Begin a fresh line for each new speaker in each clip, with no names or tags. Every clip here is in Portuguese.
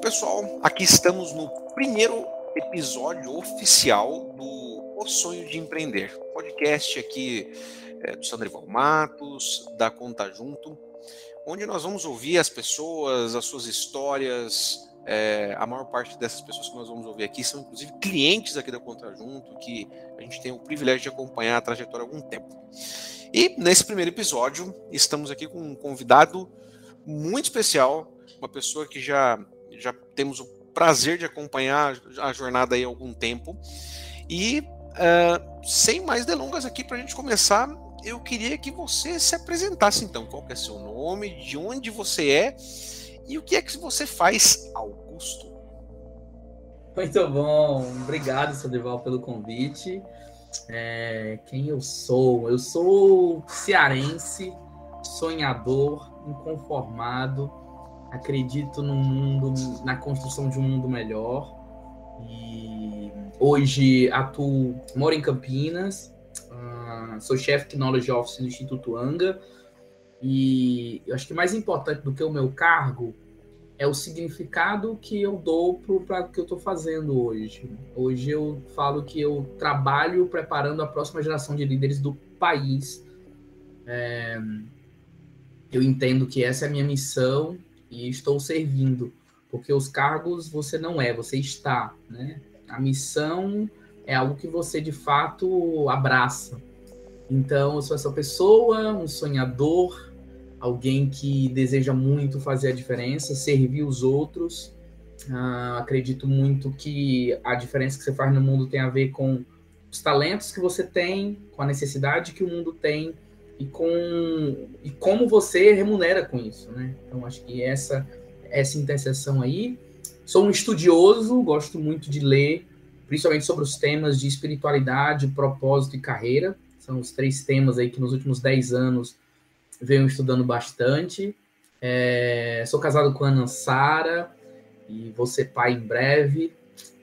pessoal, aqui estamos no primeiro episódio oficial do O Sonho de Empreender, podcast aqui é, do Sandrival Matos, da Conta Junto, onde nós vamos ouvir as pessoas, as suas histórias. É, a maior parte dessas pessoas que nós vamos ouvir aqui são inclusive clientes aqui da Conta Junto, que a gente tem o privilégio de acompanhar a trajetória há algum tempo. E nesse primeiro episódio, estamos aqui com um convidado muito especial, uma pessoa que já já temos o prazer de acompanhar a jornada aí há algum tempo. E uh, sem mais delongas aqui para a gente começar, eu queria que você se apresentasse então. Qual é seu nome, de onde você é e o que é que você faz, Augusto?
Muito bom, obrigado, Sandoval, pelo convite. É, quem eu sou? Eu sou cearense, sonhador, inconformado, acredito no mundo, na construção de um mundo melhor. E hoje atuo, moro em Campinas, uh, sou chefe Technology Office do Instituto Anga. E eu acho que mais importante do que o meu cargo é o significado que eu dou para o que eu estou fazendo hoje. Hoje eu falo que eu trabalho preparando a próxima geração de líderes do país. É, eu entendo que essa é a minha missão e estou servindo, porque os cargos você não é, você está, né? A missão é algo que você de fato abraça. Então, eu sou essa pessoa, um sonhador, alguém que deseja muito fazer a diferença, servir os outros. Uh, acredito muito que a diferença que você faz no mundo tem a ver com os talentos que você tem, com a necessidade que o mundo tem e com e como você remunera com isso, né? Então acho que essa essa interseção aí. Sou um estudioso, gosto muito de ler, principalmente sobre os temas de espiritualidade, propósito e carreira. São os três temas aí que nos últimos dez anos venho estudando bastante. É, sou casado com a Ana Sara e vou ser pai em breve.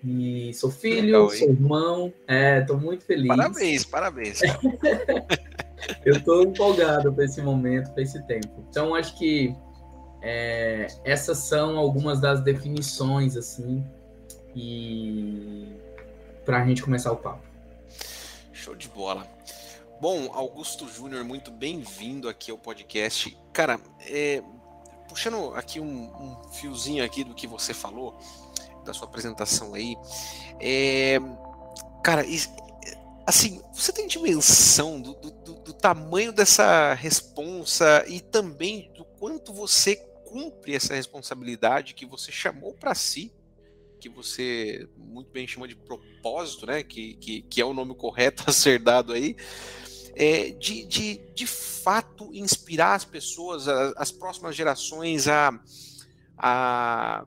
E sou filho, Legal, sou irmão. É, tô muito feliz.
Parabéns, parabéns.
eu estou empolgado para esse momento, para esse tempo. Então, acho que é, essas são algumas das definições, assim, e para a gente começar o papo.
Show de bola. Bom, Augusto Júnior, muito bem-vindo aqui ao podcast. Cara, é, puxando aqui um, um, fiozinho aqui do que você falou, da sua apresentação aí, é, cara, assim, você tem dimensão do, do, do, tamanho dessa responsa e também do quanto você cumpre essa responsabilidade que você chamou para si, que você muito bem chama de propósito, né? Que, que, que é o nome correto a ser dado aí. É, de, de, de fato inspirar as pessoas, as, as próximas gerações a, a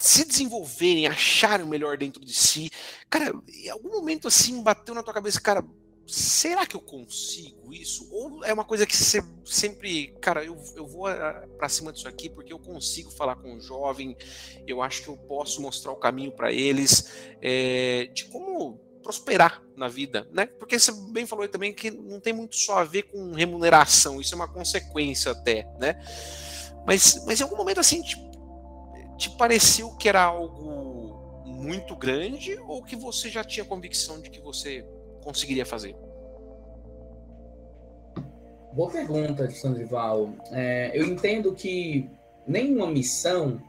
se desenvolverem, acharem o melhor dentro de si. Cara, em algum momento assim bateu na tua cabeça, cara, será que eu consigo isso? Ou é uma coisa que você sempre, cara, eu, eu vou ah, para cima disso aqui porque eu consigo falar com o jovem, eu acho que eu posso mostrar o caminho para eles, é, de como prosperar na vida, né? Porque você bem falou também que não tem muito só a ver com remuneração, isso é uma consequência até, né? Mas, mas em algum momento assim, tipo, te pareceu que era algo muito grande ou que você já tinha convicção de que você conseguiria fazer?
Boa pergunta, Sandrival. É, eu entendo que nenhuma missão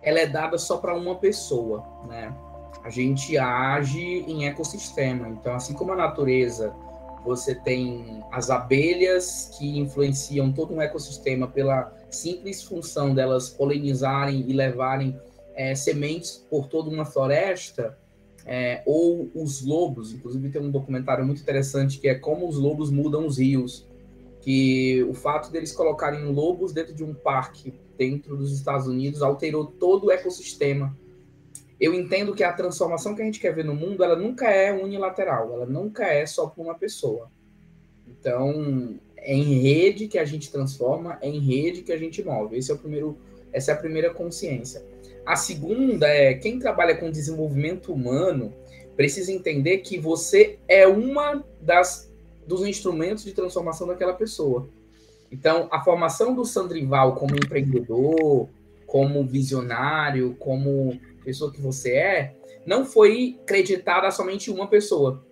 ela é dada só para uma pessoa, né? A gente age em ecossistema. Então, assim como a natureza, você tem as abelhas que influenciam todo um ecossistema pela simples função delas polinizarem e levarem é, sementes por toda uma floresta, é, ou os lobos, inclusive tem um documentário muito interessante que é como os lobos mudam os rios, que o fato deles colocarem lobos dentro de um parque dentro dos Estados Unidos alterou todo o ecossistema. Eu entendo que a transformação que a gente quer ver no mundo, ela nunca é unilateral, ela nunca é só por uma pessoa. Então, é em rede que a gente transforma, é em rede que a gente move. Esse é o primeiro, essa é a primeira consciência. A segunda é quem trabalha com desenvolvimento humano precisa entender que você é uma das dos instrumentos de transformação daquela pessoa. Então, a formação do Sandrival como empreendedor, como visionário, como pessoa que você é, não foi creditada somente uma pessoa.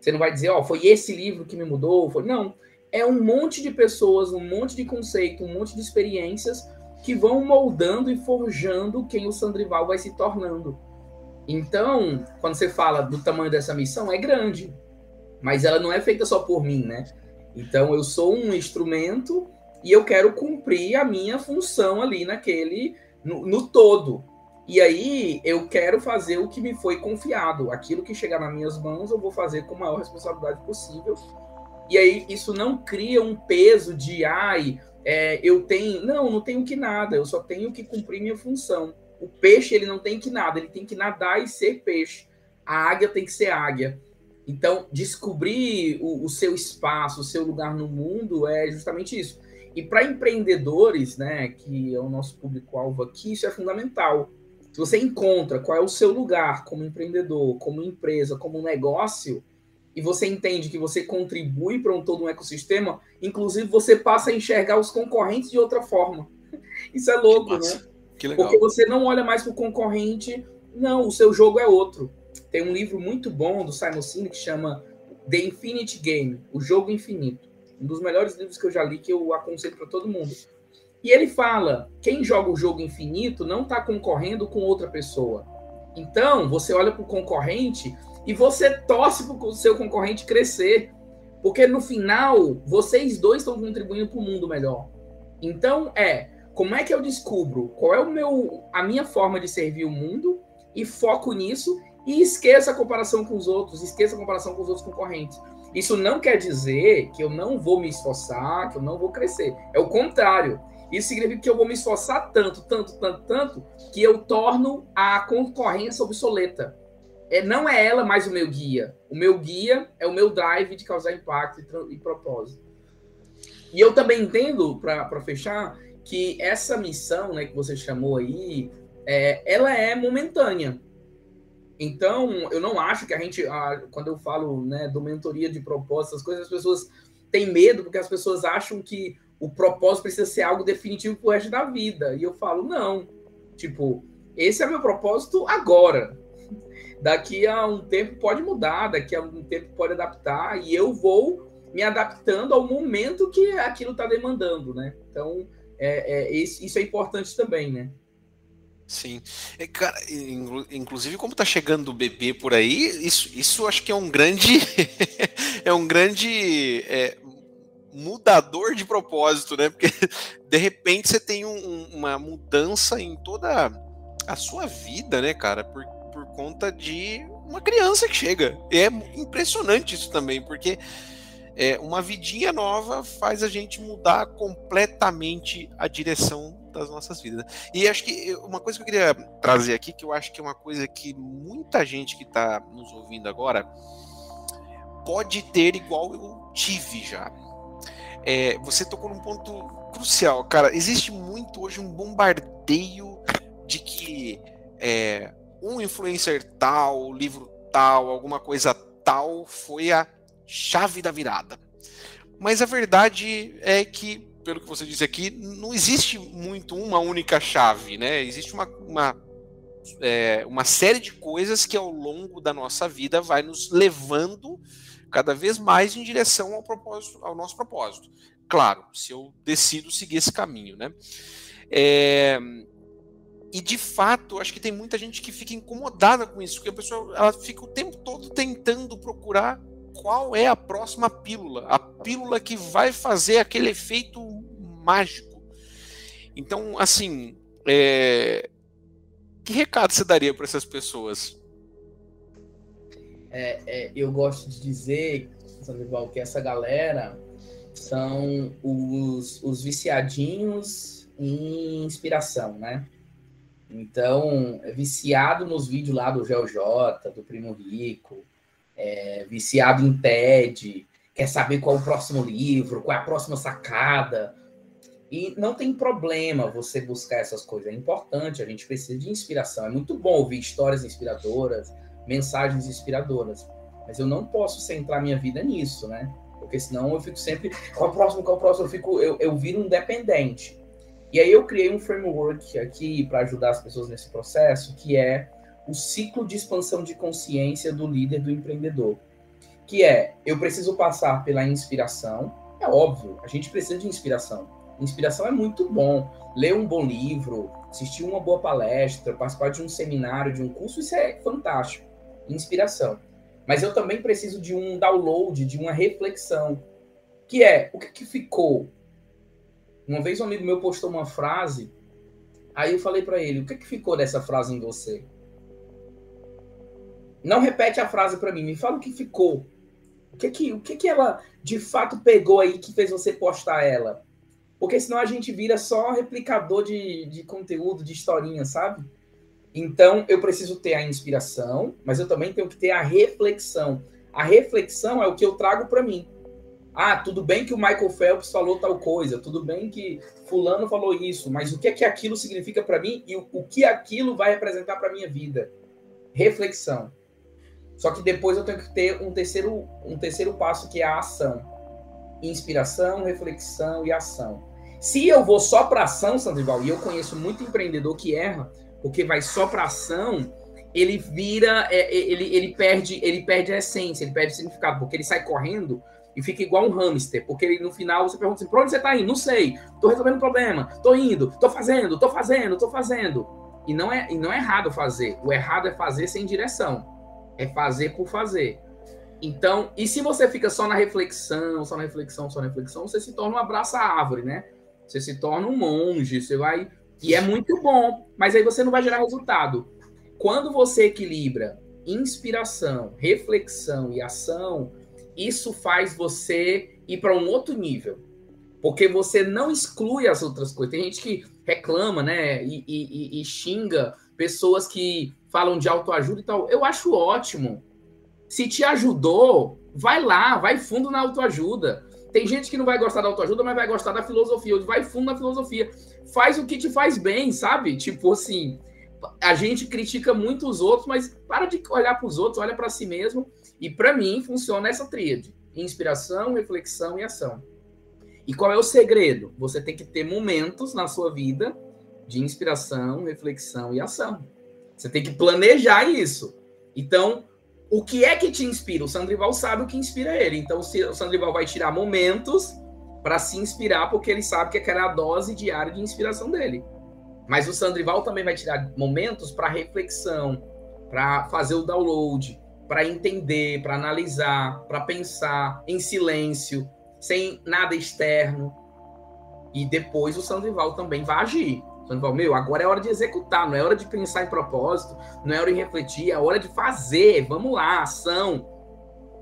Você não vai dizer, ó, oh, foi esse livro que me mudou, foi não. É um monte de pessoas, um monte de conceito, um monte de experiências que vão moldando e forjando quem o Sandrival vai se tornando. Então, quando você fala do tamanho dessa missão, é grande, mas ela não é feita só por mim, né? Então, eu sou um instrumento e eu quero cumprir a minha função ali naquele, no, no todo. E aí eu quero fazer o que me foi confiado. Aquilo que chegar nas minhas mãos, eu vou fazer com a maior responsabilidade possível. E aí isso não cria um peso de ai, é, eu tenho. Não, não tenho que nada, eu só tenho que cumprir minha função. O peixe ele não tem que nada, ele tem que nadar e ser peixe. A águia tem que ser águia. Então, descobrir o, o seu espaço, o seu lugar no mundo é justamente isso. E para empreendedores, né, que é o nosso público-alvo aqui, isso é fundamental. Se você encontra qual é o seu lugar como empreendedor, como empresa, como negócio, e você entende que você contribui para um todo um ecossistema, inclusive você passa a enxergar os concorrentes de outra forma. Isso é louco, né? Que legal. Porque você não olha mais para o concorrente, não, o seu jogo é outro. Tem um livro muito bom do Simon Sinek que chama The Infinite Game, o jogo infinito. Um dos melhores livros que eu já li que eu aconselho para todo mundo. E ele fala: quem joga o jogo infinito não está concorrendo com outra pessoa. Então, você olha para o concorrente e você torce para o seu concorrente crescer. Porque no final, vocês dois estão contribuindo para o mundo melhor. Então, é como é que eu descubro qual é o meu, a minha forma de servir o mundo e foco nisso e esqueça a comparação com os outros, esqueça a comparação com os outros concorrentes. Isso não quer dizer que eu não vou me esforçar, que eu não vou crescer. É o contrário. Isso significa que eu vou me esforçar tanto, tanto, tanto, tanto, que eu torno a concorrência obsoleta. É, não é ela mais o meu guia. O meu guia é o meu drive de causar impacto e, e propósito. E eu também entendo, para fechar, que essa missão né, que você chamou aí, é, ela é momentânea. Então, eu não acho que a gente, quando eu falo né, do mentoria de propósito, as coisas, as pessoas têm medo, porque as pessoas acham que o propósito precisa ser algo definitivo pro resto da vida. E eu falo, não. Tipo, esse é meu propósito agora. Daqui a um tempo pode mudar, daqui a um tempo pode adaptar, e eu vou me adaptando ao momento que aquilo está demandando, né? Então, é, é, isso é importante também, né?
Sim. Cara, inclusive como tá chegando o bebê por aí, isso, isso acho que é um grande é um grande é, mudador de propósito, né? Porque de repente você tem um, uma mudança em toda a sua vida, né, cara? Por, por conta de uma criança que chega. É impressionante isso também, porque é, uma vidinha nova faz a gente mudar completamente a direção das nossas vidas. E acho que uma coisa que eu queria trazer aqui, que eu acho que é uma coisa que muita gente que está nos ouvindo agora pode ter igual eu tive já é, você tocou num ponto crucial, cara. Existe muito hoje um bombardeio de que é, um influencer tal, livro tal, alguma coisa tal foi a chave da virada. Mas a verdade é que, pelo que você disse aqui, não existe muito uma única chave, né? Existe uma, uma, é, uma série de coisas que ao longo da nossa vida vai nos levando cada vez mais em direção ao, propósito, ao nosso propósito. Claro, se eu decido seguir esse caminho, né? É, e de fato, acho que tem muita gente que fica incomodada com isso, porque a pessoa ela fica o tempo todo tentando procurar qual é a próxima pílula, a pílula que vai fazer aquele efeito mágico. Então, assim, é, que recado você daria para essas pessoas?
É, é, eu gosto de dizer, Sandoval, que essa galera são os, os viciadinhos em inspiração, né? Então, é viciado nos vídeos lá do GeoJ, do Primo Rico, é, viciado em TED, quer saber qual é o próximo livro, qual é a próxima sacada. E não tem problema você buscar essas coisas, é importante, a gente precisa de inspiração. É muito bom ouvir histórias inspiradoras, mensagens inspiradoras. Mas eu não posso centrar minha vida nisso, né? Porque senão eu fico sempre. Qual o próximo? Qual o próximo? Eu, fico, eu, eu viro um dependente. E aí eu criei um framework aqui para ajudar as pessoas nesse processo, que é o ciclo de expansão de consciência do líder do empreendedor. Que é, eu preciso passar pela inspiração. É óbvio, a gente precisa de inspiração. Inspiração é muito bom. Ler um bom livro, assistir uma boa palestra, participar de um seminário, de um curso, isso é fantástico. Inspiração. Mas eu também preciso de um download, de uma reflexão. Que é, o que, que ficou? Uma vez um amigo meu postou uma frase, aí eu falei para ele, o que, que ficou dessa frase em você? Não repete a frase para mim, me fala o que ficou. O que que, o que que ela de fato pegou aí que fez você postar ela? Porque senão a gente vira só replicador de, de conteúdo, de historinha, sabe? Então eu preciso ter a inspiração, mas eu também tenho que ter a reflexão. A reflexão é o que eu trago para mim. Ah, tudo bem que o Michael Phelps falou tal coisa, tudo bem que fulano falou isso, mas o que é que aquilo significa para mim e o, o que aquilo vai representar para minha vida? Reflexão. Só que depois eu tenho que ter um terceiro, um terceiro passo que é a ação. Inspiração, reflexão e ação. Se eu vou só para ação, Sandrival, e eu conheço muito empreendedor que erra, porque vai só para ação, ele vira, é, é, ele, ele perde, ele perde a essência, ele perde o significado, porque ele sai correndo e fica igual um hamster, porque ele, no final você pergunta assim, para onde você está indo? Não sei, estou resolvendo um problema, estou indo, estou fazendo, estou fazendo, estou fazendo. E não é, e não é errado fazer, o errado é fazer sem direção. É fazer por fazer. Então, e se você fica só na reflexão, só na reflexão, só na reflexão, você se torna um abraça-árvore, né? Você se torna um monge, você vai. E é muito bom, mas aí você não vai gerar resultado. Quando você equilibra inspiração, reflexão e ação, isso faz você ir para um outro nível. Porque você não exclui as outras coisas. Tem gente que reclama, né? E, e, e xinga pessoas que falam de autoajuda e tal. Eu acho ótimo. Se te ajudou, vai lá, vai fundo na autoajuda. Tem gente que não vai gostar da autoajuda, mas vai gostar da filosofia. Vai fundo na filosofia. Faz o que te faz bem, sabe? Tipo assim, a gente critica muito os outros, mas para de olhar para os outros, olha para si mesmo. E para mim funciona essa tríade: inspiração, reflexão e ação. E qual é o segredo? Você tem que ter momentos na sua vida de inspiração, reflexão e ação. Você tem que planejar isso. Então, o que é que te inspira? O Sandrival sabe o que inspira ele. Então, o Sandrival vai tirar momentos para se inspirar, porque ele sabe que aquela é a dose diária de inspiração dele. Mas o Sandrival também vai tirar momentos para reflexão, para fazer o download, para entender, para analisar, para pensar em silêncio, sem nada externo. E depois o Sandrival também vai agir. Fala, meu, agora é hora de executar, não é hora de pensar em propósito, não é hora de refletir, é hora de fazer. Vamos lá, ação.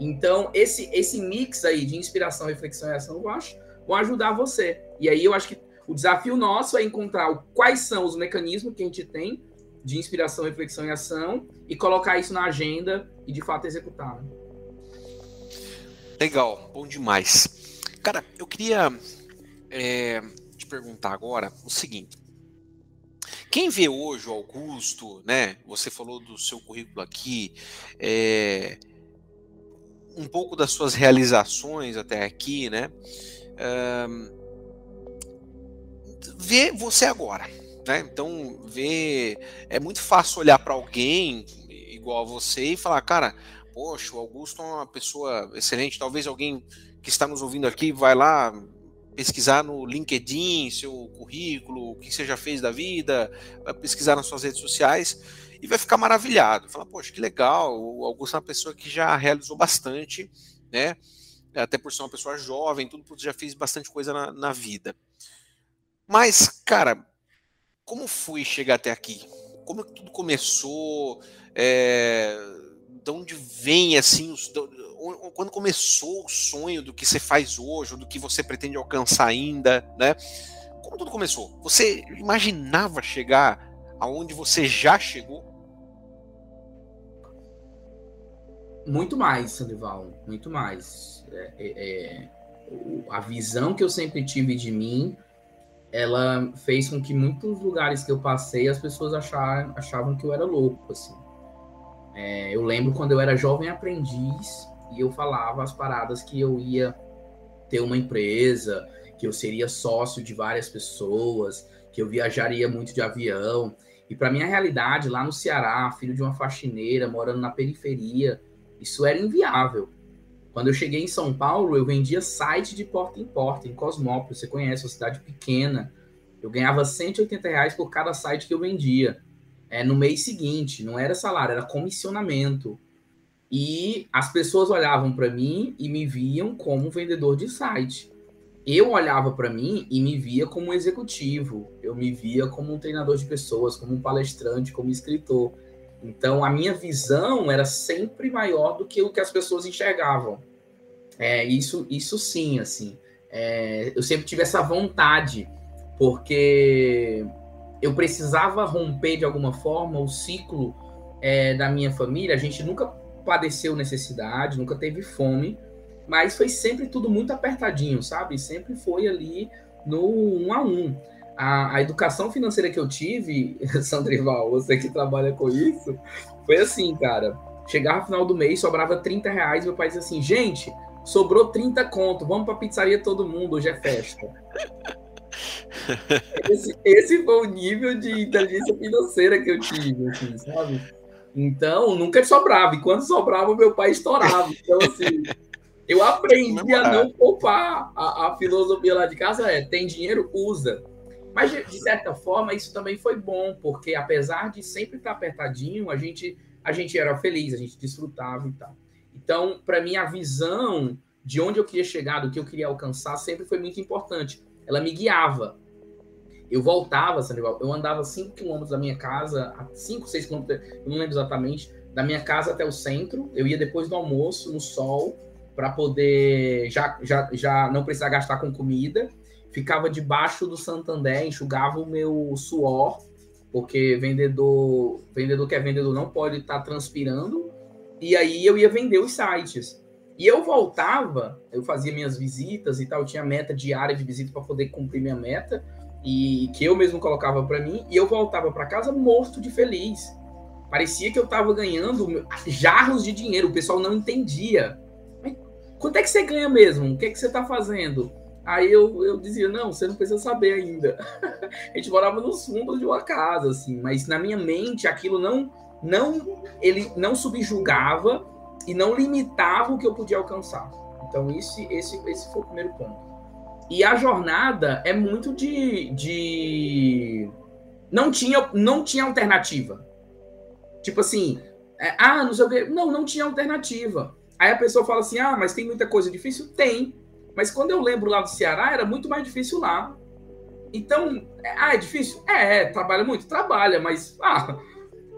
Então, esse, esse mix aí de inspiração, reflexão e ação, eu acho, vão ajudar você. E aí eu acho que o desafio nosso é encontrar quais são os mecanismos que a gente tem de inspiração, reflexão e ação e colocar isso na agenda e de fato executar. Né?
Legal, bom demais. Cara, eu queria é, te perguntar agora o seguinte: quem vê hoje o Augusto, né? Você falou do seu currículo aqui, é, um pouco das suas realizações até aqui, né? Vê você agora, né? Então, vê é muito fácil olhar para alguém igual a você e falar, cara, poxa, o Augusto é uma pessoa excelente. Talvez alguém que está nos ouvindo aqui vai lá pesquisar no LinkedIn, seu currículo, o que você já fez da vida, vai pesquisar nas suas redes sociais e vai ficar maravilhado. Falar, poxa, que legal, o Augusto é uma pessoa que já realizou bastante, né? Até por ser uma pessoa jovem, tudo já fez bastante coisa na, na vida. Mas, cara, como foi chegar até aqui? Como tudo começou? É, de onde vem assim os, quando começou o sonho do que você faz hoje, do que você pretende alcançar ainda, né? Como tudo começou? Você imaginava chegar aonde você já chegou?
Muito mais, Sandoval, muito mais. É, é, é, a visão que eu sempre tive de mim, ela fez com que muitos lugares que eu passei as pessoas achavam, achavam que eu era louco, assim. É, eu lembro quando eu era jovem aprendiz, e eu falava as paradas que eu ia ter uma empresa, que eu seria sócio de várias pessoas, que eu viajaria muito de avião. E para minha realidade, lá no Ceará, filho de uma faxineira, morando na periferia, isso era inviável. Quando eu cheguei em São Paulo, eu vendia site de porta em porta, em Cosmópolis. Você conhece, uma cidade pequena. Eu ganhava 180 reais por cada site que eu vendia. É, no mês seguinte, não era salário, era comissionamento. E as pessoas olhavam para mim e me viam como vendedor de site. Eu olhava para mim e me via como um executivo, eu me via como um treinador de pessoas, como um palestrante, como escritor. Então a minha visão era sempre maior do que o que as pessoas enxergavam. É, isso, isso sim, assim. É, eu sempre tive essa vontade, porque eu precisava romper de alguma forma o ciclo é, da minha família. A gente nunca padeceu necessidade, nunca teve fome, mas foi sempre tudo muito apertadinho, sabe? Sempre foi ali no um a um. A, a educação financeira que eu tive, Sandrival, você que trabalha com isso, foi assim, cara. Chegava no final do mês, sobrava 30 reais, meu pai dizia assim, gente, sobrou 30 conto, vamos pra pizzaria todo mundo, hoje é festa. esse, esse foi o nível de inteligência financeira que eu tive, assim, sabe? Então, nunca sobrava. E quando sobrava, meu pai estourava. Então, assim, eu aprendi a não poupar. A, a, filosofia lá de casa é: tem dinheiro, usa. Mas, de, de, certa forma, isso também foi bom, porque apesar de sempre estar apertadinho, a gente, a gente era feliz, a gente desfrutava e tal. Então, para mim, a visão de onde eu queria chegar, do que eu queria alcançar, sempre foi muito importante. Ela me guiava. Eu voltava, Sandoval, eu andava 5 quilômetros da minha casa, 5, 6 quilômetros, eu não lembro exatamente, da minha casa até o centro. Eu ia depois do almoço, no sol, para poder já, já, já não precisar gastar com comida. Ficava debaixo do Santander, enxugava o meu suor, porque vendedor, vendedor que é vendedor não pode estar tá transpirando. E aí eu ia vender os sites. E eu voltava, eu fazia minhas visitas e tal, tinha meta diária de visita para poder cumprir minha meta e que eu mesmo colocava para mim, e eu voltava para casa morto de feliz. Parecia que eu estava ganhando jarros de dinheiro, o pessoal não entendia. Quanto é que você ganha mesmo? O que é que você está fazendo? Aí eu, eu dizia, não, você não precisa saber ainda. a gente morava nos fundos de uma casa, assim, mas na minha mente aquilo não, não, ele não subjugava e não limitava o que eu podia alcançar. Então esse, esse, esse foi o primeiro ponto. E a jornada é muito de, de... não tinha não tinha alternativa. Tipo assim, é, ah, não sei o quê. Não, não tinha alternativa. Aí a pessoa fala assim: "Ah, mas tem muita coisa difícil?" Tem. Mas quando eu lembro lá do Ceará, era muito mais difícil lá. Então, é, ah, é difícil? É, é, trabalha muito, trabalha, mas ah,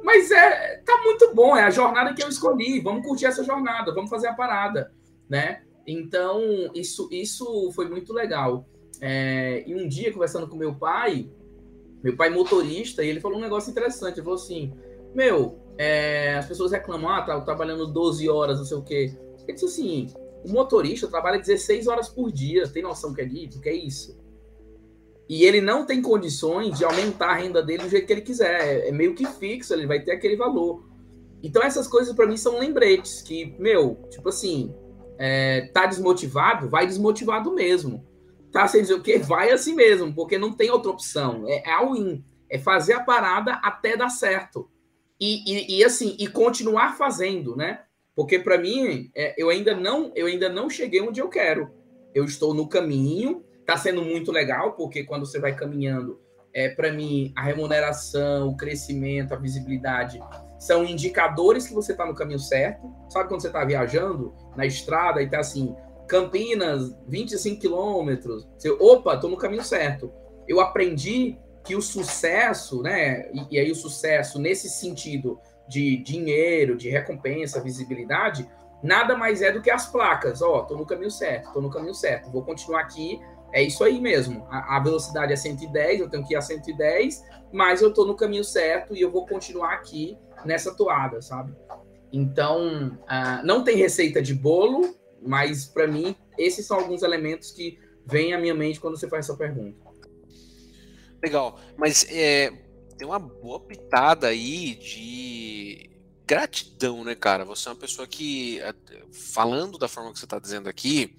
mas é tá muito bom, é a jornada que eu escolhi. Vamos curtir essa jornada, vamos fazer a parada, né? Então, isso, isso foi muito legal. É, e um dia, conversando com meu pai, meu pai motorista, e ele falou um negócio interessante. Ele falou assim: Meu, é, as pessoas reclamam, ah, tá trabalhando 12 horas, não sei o quê. Ele disse assim: o motorista trabalha 16 horas por dia. Tem noção que é, que é isso? E ele não tem condições de aumentar a renda dele do jeito que ele quiser. É, é meio que fixo, ele vai ter aquele valor. Então, essas coisas para mim são lembretes que, meu, tipo assim, é, tá desmotivado, vai desmotivado mesmo. Tá sem dizer o quê? Vai assim mesmo, porque não tem outra opção. É, é all-in. É fazer a parada até dar certo. E, e, e assim, e continuar fazendo, né? Porque para mim, é, eu ainda não eu ainda não cheguei onde eu quero. Eu estou no caminho, tá sendo muito legal, porque quando você vai caminhando, é, para mim, a remuneração, o crescimento, a visibilidade são indicadores que você está no caminho certo. Sabe quando você está viajando na estrada e está assim, Campinas, 25 quilômetros. Você, opa, estou no caminho certo. Eu aprendi que o sucesso, né? E, e, aí o sucesso nesse sentido de dinheiro, de recompensa, visibilidade, nada mais é do que as placas. Ó, oh, tô no caminho certo, tô no caminho certo. Vou continuar aqui. É isso aí mesmo. A, a velocidade é 110, eu tenho que ir a 110, mas eu tô no caminho certo e eu vou continuar aqui nessa toada, sabe? Então, uh, não tem receita de bolo, mas para mim, esses são alguns elementos que vêm à minha mente quando você faz essa pergunta.
Legal, mas é, tem uma boa pitada aí de gratidão, né, cara? Você é uma pessoa que, falando da forma que você está dizendo aqui,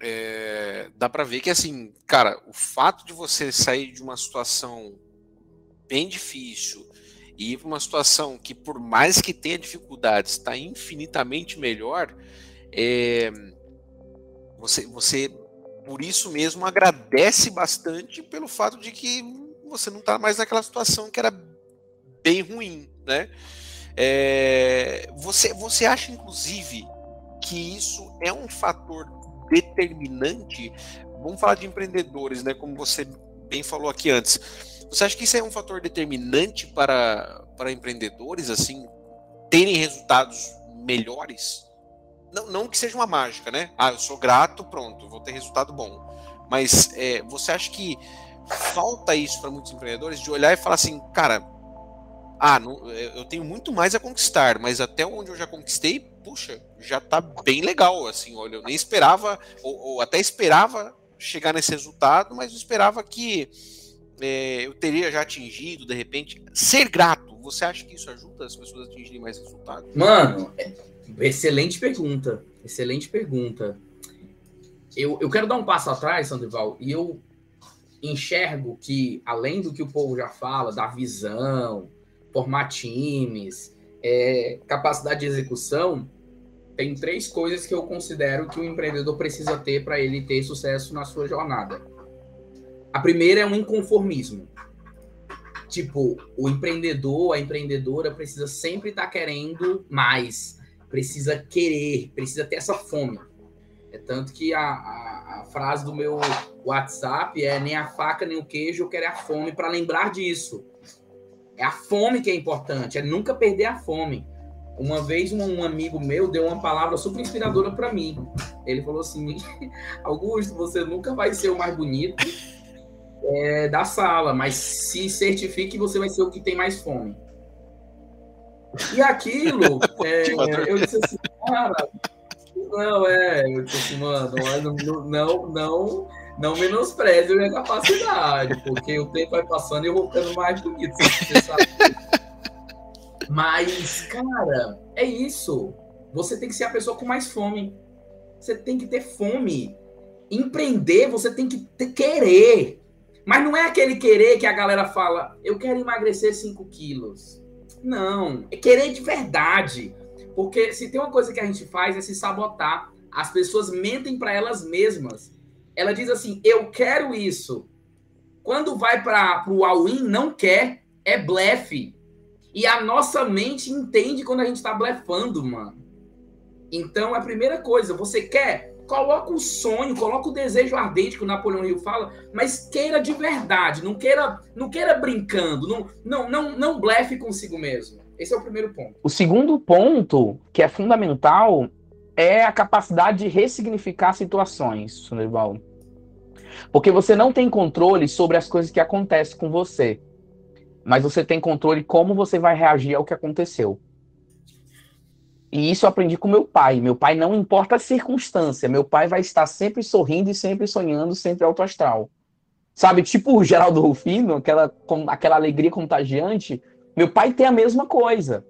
é, dá para ver que assim, cara, o fato de você sair de uma situação bem difícil e ir para uma situação que, por mais que tenha dificuldades, está infinitamente melhor, é, você, você, por isso mesmo, agradece bastante pelo fato de que você não está mais naquela situação que era bem ruim, né? É, você, você acha, inclusive, que isso é um fator determinante? Vamos falar de empreendedores, né? Como você bem falou aqui antes. Você acha que isso é um fator determinante para, para empreendedores, assim, terem resultados melhores? Não, não que seja uma mágica, né? Ah, eu sou grato, pronto, vou ter resultado bom. Mas é, você acha que falta isso para muitos empreendedores de olhar e falar assim, cara, ah, não, eu tenho muito mais a conquistar, mas até onde eu já conquistei, puxa, já tá bem legal, assim, olha, eu nem esperava, ou, ou até esperava chegar nesse resultado, mas eu esperava que é, eu teria já atingido, de repente. Ser grato, você acha que isso ajuda as pessoas a atingirem mais resultados?
Mano, excelente pergunta, excelente pergunta. Eu, eu quero dar um passo atrás, Sandoval, e eu enxergo que, além do que o povo já fala, da visão, formar times, é, capacidade de execução, tem três coisas que eu considero que o empreendedor precisa ter para ele ter sucesso na sua jornada. A primeira é um inconformismo. Tipo, o empreendedor, a empreendedora precisa sempre estar tá querendo mais, precisa querer, precisa ter essa fome. É tanto que a, a, a, frase do meu WhatsApp é nem a faca nem o queijo, eu quero é a fome para lembrar disso. É a fome que é importante, é nunca perder a fome. Uma vez um, um amigo meu deu uma palavra super inspiradora para mim. Ele falou assim: Augusto, você nunca vai ser o mais bonito é, da sala, mas se certifique que você vai ser o que tem mais fome. E aquilo, é, eu disse assim, cara, não, é, eu disse assim, mano, não, não, não não menospreze a minha capacidade, porque o tempo vai passando e eu vou ficando mais bonito. Mas, cara, é isso. Você tem que ser a pessoa com mais fome. Você tem que ter fome. Empreender, você tem que ter, querer. Mas não é aquele querer que a galera fala, eu quero emagrecer 5 quilos. Não, é querer de verdade. Porque se tem uma coisa que a gente faz é se sabotar. As pessoas mentem para elas mesmas ela diz assim: eu quero isso. Quando vai para o all-in, não quer, é blefe. E a nossa mente entende quando a gente está blefando, mano. Então, a primeira coisa, você quer, coloca o sonho, coloca o desejo ardente que o Napoleão Hill fala, mas queira de verdade, não queira, não queira brincando, não, não, não, não blefe consigo mesmo. Esse é o primeiro ponto.
O segundo ponto, que é fundamental, é a capacidade de ressignificar situações, Sunderval. Porque você não tem controle sobre as coisas que acontecem com você. Mas você tem controle como você vai reagir ao que aconteceu. E isso eu aprendi com meu pai. Meu pai não importa a circunstância, meu pai vai estar sempre sorrindo e sempre sonhando, sempre alto astral. Sabe, tipo o Geraldo Rufino, aquela, aquela alegria contagiante. Meu pai tem a mesma coisa.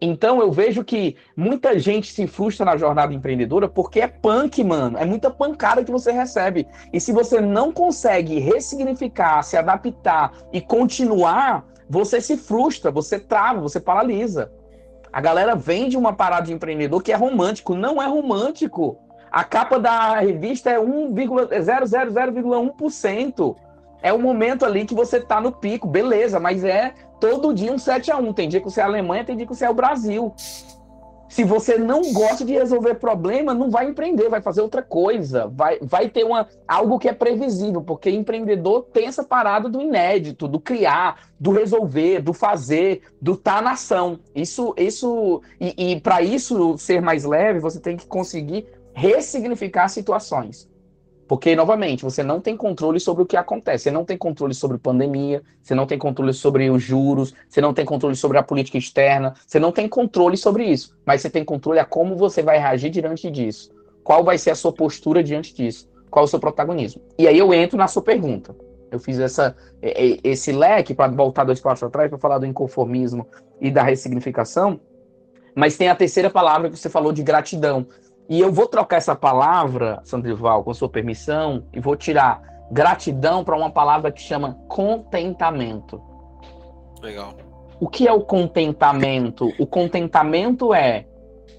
Então eu vejo que muita gente se frustra na jornada empreendedora porque é punk, mano. É muita pancada que você recebe. E se você não consegue ressignificar, se adaptar e continuar, você se frustra, você trava, você paralisa. A galera vende uma parada de empreendedor que é romântico. Não é romântico. A capa da revista é 1,000,1%. É o momento ali que você tá no pico, beleza, mas é todo dia um 7 a 1 Tem dia que você é a Alemanha, tem dia que você é o Brasil. Se você não gosta de resolver problema, não vai empreender, vai fazer outra coisa. Vai, vai ter uma, algo que é previsível, porque empreendedor tem essa parada do inédito, do criar, do resolver, do fazer, do estar tá na ação. Isso, isso e, e para isso ser mais leve, você tem que conseguir ressignificar situações. Porque, novamente, você não tem controle sobre o que acontece. Você não tem controle sobre pandemia, você não tem controle sobre os juros, você não tem controle sobre a política externa, você não tem controle sobre isso. Mas você tem controle a como você vai reagir diante disso. Qual vai ser a sua postura diante disso? Qual o seu protagonismo? E aí eu entro na sua pergunta. Eu fiz essa, esse leque para voltar dois passos atrás para falar do inconformismo e da ressignificação. Mas tem a terceira palavra que você falou de gratidão. E eu vou trocar essa palavra, Sandrival, com sua permissão, e vou tirar gratidão para uma palavra que chama contentamento.
Legal.
O que é o contentamento? O contentamento é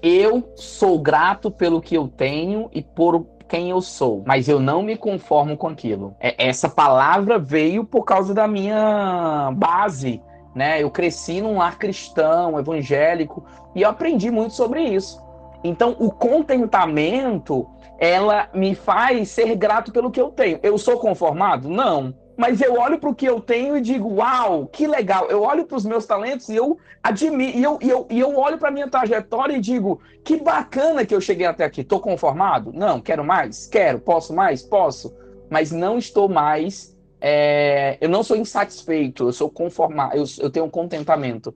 eu sou grato pelo que eu tenho e por quem eu sou, mas eu não me conformo com aquilo. É, essa palavra veio por causa da minha base, né? Eu cresci num lar cristão, evangélico, e eu aprendi muito sobre isso. Então, o contentamento, ela me faz ser grato pelo que eu tenho. Eu sou conformado? Não. Mas eu olho para o que eu tenho e digo, uau, que legal. Eu olho para os meus talentos e eu admiro, e eu, e eu, e eu olho para a minha trajetória e digo, que bacana que eu cheguei até aqui. Estou conformado? Não. Quero mais? Quero. Posso mais? Posso. Mas não estou mais é, eu não sou insatisfeito, eu sou conformado, eu, eu tenho um contentamento.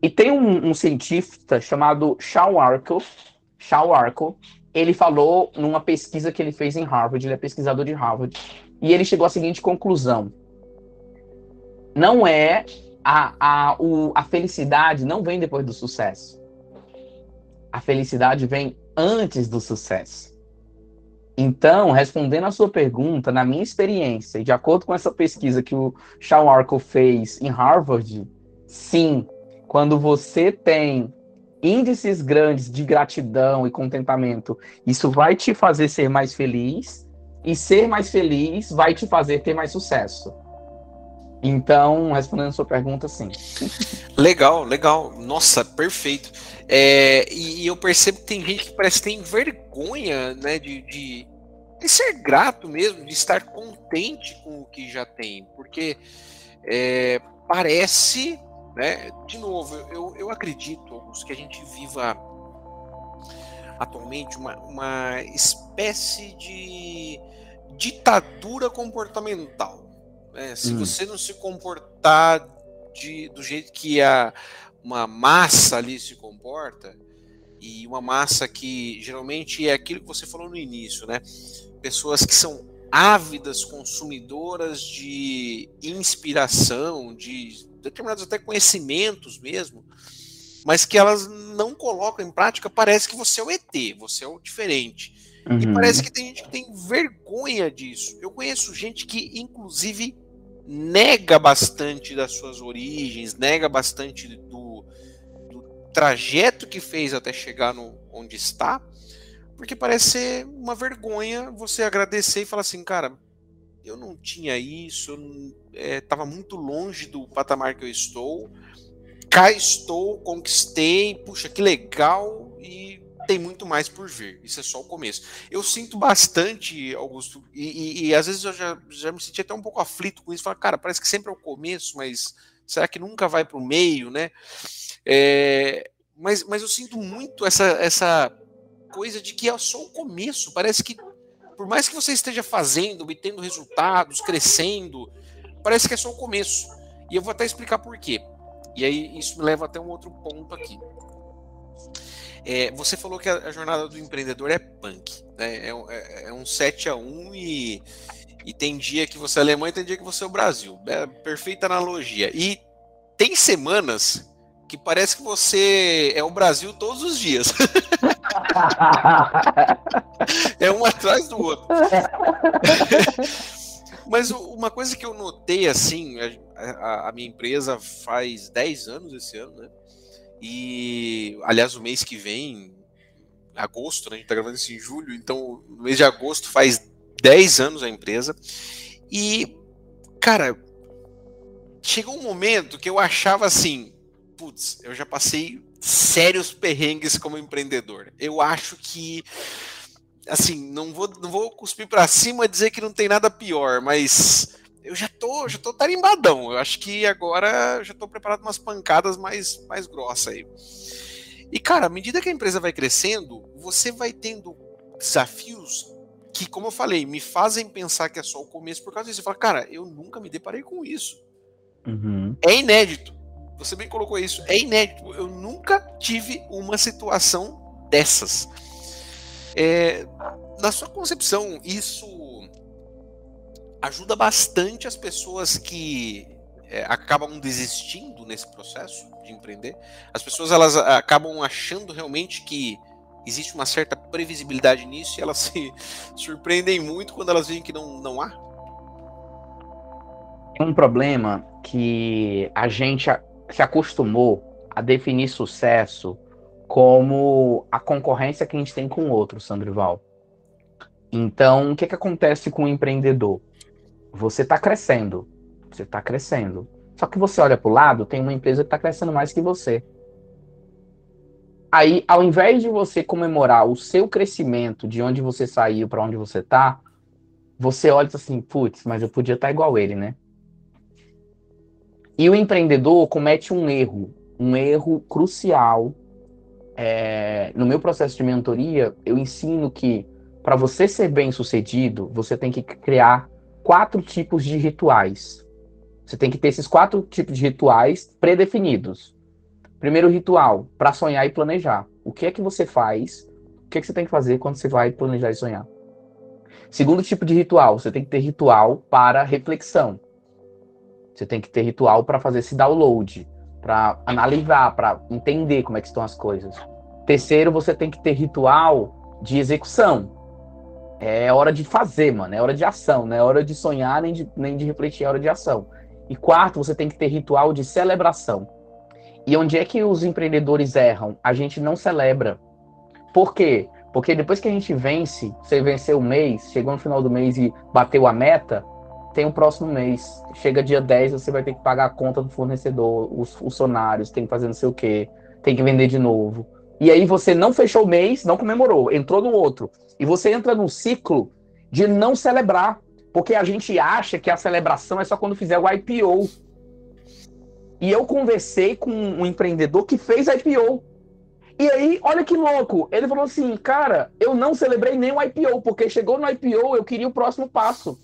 E tem um, um cientista chamado Shaw Arco, Shaw Arco, ele falou numa pesquisa que ele fez em Harvard, ele é pesquisador de Harvard, e ele chegou à seguinte conclusão: não é a, a, o, a felicidade não vem depois do sucesso. A felicidade vem antes do sucesso. Então, respondendo a sua pergunta, na minha experiência, e de acordo com essa pesquisa que o Sean Arco fez em Harvard, sim, quando você tem índices grandes de gratidão e contentamento, isso vai te fazer ser mais feliz, e ser mais feliz vai te fazer ter mais sucesso. Então, respondendo a sua pergunta, sim.
Legal, legal. Nossa, perfeito. É, e, e, eu percebo que tem gente que parece que tem vergonha, né, de, de, de, ser grato mesmo, de estar contente com o que já tem, porque é, parece, né, de novo, eu, eu acredito, Augusto, que a gente viva atualmente uma, uma espécie de ditadura comportamental. Né? Se hum. você não se comportar de, do jeito que a, uma massa ali se comporta, e uma massa que geralmente é aquilo que você falou no início, né? Pessoas que são ávidas consumidoras de inspiração, de determinados até conhecimentos mesmo, mas que elas não colocam em prática, parece que você é o ET, você é o diferente. Uhum. E parece que tem gente que tem vergonha disso. Eu conheço gente que, inclusive, nega bastante das suas origens, nega bastante do, do trajeto que fez até chegar no onde está, porque parece ser uma vergonha você agradecer e falar assim, cara, eu não tinha isso, estava é, muito longe do patamar que eu estou, cá estou, conquistei, puxa, que legal, e tem muito mais por vir. Isso é só o começo. Eu sinto bastante, Augusto, e, e, e às vezes eu já, já me senti até um pouco aflito com isso. Falar, cara, parece que sempre é o começo, mas será que nunca vai para o meio, né? É, mas, mas eu sinto muito essa, essa coisa de que é só o começo. Parece que, por mais que você esteja fazendo, obtendo resultados, crescendo, parece que é só o começo. E eu vou até explicar por quê. E aí isso me leva até um outro ponto aqui. É, você falou que a, jornada do empreendedor é punk, né? É, é, é um 7 a 1 e, e tem dia que você é Alemanha e tem dia que você é o Brasil. É perfeita analogia. E tem semanas que parece que você é o Brasil todos os dias. é um atrás do outro. Mas uma coisa que eu notei assim, a, a minha empresa faz 10 anos esse ano, né? E, aliás, o mês que vem, agosto, né, a gente tá gravando isso em julho, então no mês de agosto faz 10 anos a empresa. E, cara, chegou um momento que eu achava assim, putz, eu já passei sérios perrengues como empreendedor. Eu acho que assim, não vou não vou cuspir para cima e dizer que não tem nada pior, mas eu já tô, já tô tarimbadão. Eu acho que agora já tô preparado umas pancadas mais, mais grossas aí. E, cara, à medida que a empresa vai crescendo, você vai tendo desafios que, como eu falei, me fazem pensar que é só o começo por causa disso. Você fala, cara, eu nunca me deparei com isso.
Uhum.
É inédito. Você bem colocou isso. É inédito. Eu nunca tive uma situação dessas. É, na sua concepção, isso ajuda bastante as pessoas que é, acabam desistindo nesse processo de empreender. As pessoas elas acabam achando realmente que existe uma certa previsibilidade nisso e elas se surpreendem muito quando elas veem que não, não há?
É um problema que a gente se acostumou a definir sucesso como a concorrência que a gente tem com o outro, Sandrival. Então, o que, que acontece com o empreendedor? Você está crescendo, você está crescendo. Só que você olha para o lado, tem uma empresa que está crescendo mais que você. Aí, ao invés de você comemorar o seu crescimento, de onde você saiu para onde você está, você olha assim, putz, mas eu podia estar tá igual ele, né? E o empreendedor comete um erro, um erro crucial. É, no meu processo de mentoria, eu ensino que para você ser bem sucedido, você tem que criar quatro tipos de rituais. Você tem que ter esses quatro tipos de rituais predefinidos. Primeiro ritual, para sonhar e planejar. O que é que você faz? O que é que você tem que fazer quando você vai planejar e sonhar? Segundo tipo de ritual, você tem que ter ritual para reflexão. Você tem que ter ritual para fazer esse download, para analisar, para entender como é que estão as coisas. Terceiro, você tem que ter ritual de execução. É hora de fazer, mano. É hora de ação. Não é hora de sonhar nem de, nem de refletir, é hora de ação. E quarto, você tem que ter ritual de celebração. E onde é que os empreendedores erram? A gente não celebra. Por quê? Porque depois que a gente vence, você venceu o mês, chegou no final do mês e bateu a meta, tem o próximo mês. Chega dia 10, você vai ter que pagar a conta do fornecedor, os funcionários, tem que fazer não sei o quê, tem que vender de novo. E aí você não fechou o mês, não comemorou, entrou no outro. E você entra num ciclo de não celebrar. Porque a gente acha que a celebração é só quando fizer o IPO. E eu conversei com um empreendedor que fez IPO. E aí, olha que louco. Ele falou assim: Cara, eu não celebrei nem o IPO, porque chegou no IPO, eu queria o próximo passo.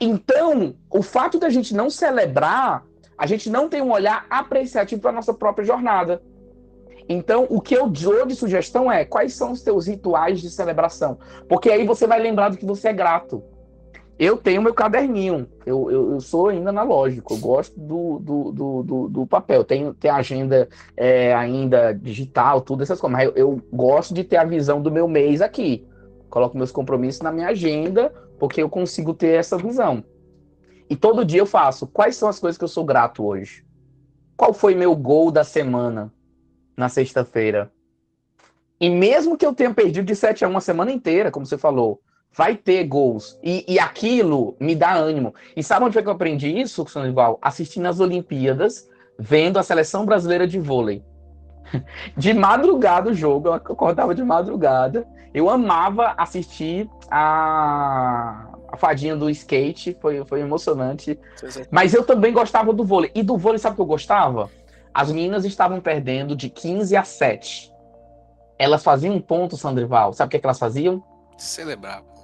Então, o fato da gente não celebrar, a gente não tem um olhar apreciativo para a nossa própria jornada. Então, o que eu dou de sugestão é quais são os teus rituais de celebração? Porque aí você vai lembrar do que você é grato. Eu tenho meu caderninho, eu, eu, eu, sou ainda analógico, eu gosto do, do, do, do, do papel, tenho, tenho agenda é, ainda digital, tudo essas coisas, mas eu, eu, gosto de ter a visão do meu mês aqui. Coloco meus compromissos na minha agenda, porque eu consigo ter essa visão. E todo dia eu faço, quais são as coisas que eu sou grato hoje? Qual foi meu gol da semana na sexta-feira? E mesmo que eu tenha perdido de 7 a 1 a semana inteira, como você falou, vai ter gols. E, e aquilo me dá ânimo. E sabe onde foi que eu aprendi isso, Sandoval? Assistindo as Olimpíadas, vendo a seleção brasileira de vôlei. De madrugada o jogo, eu acordava de madrugada. Eu amava assistir a, a fadinha do skate, foi, foi emocionante. Mas eu também gostava do vôlei. E do vôlei, sabe o que eu gostava? As meninas estavam perdendo de 15 a 7. Elas faziam um ponto, Sandrival. Sabe o que, é que elas faziam?
Celebravam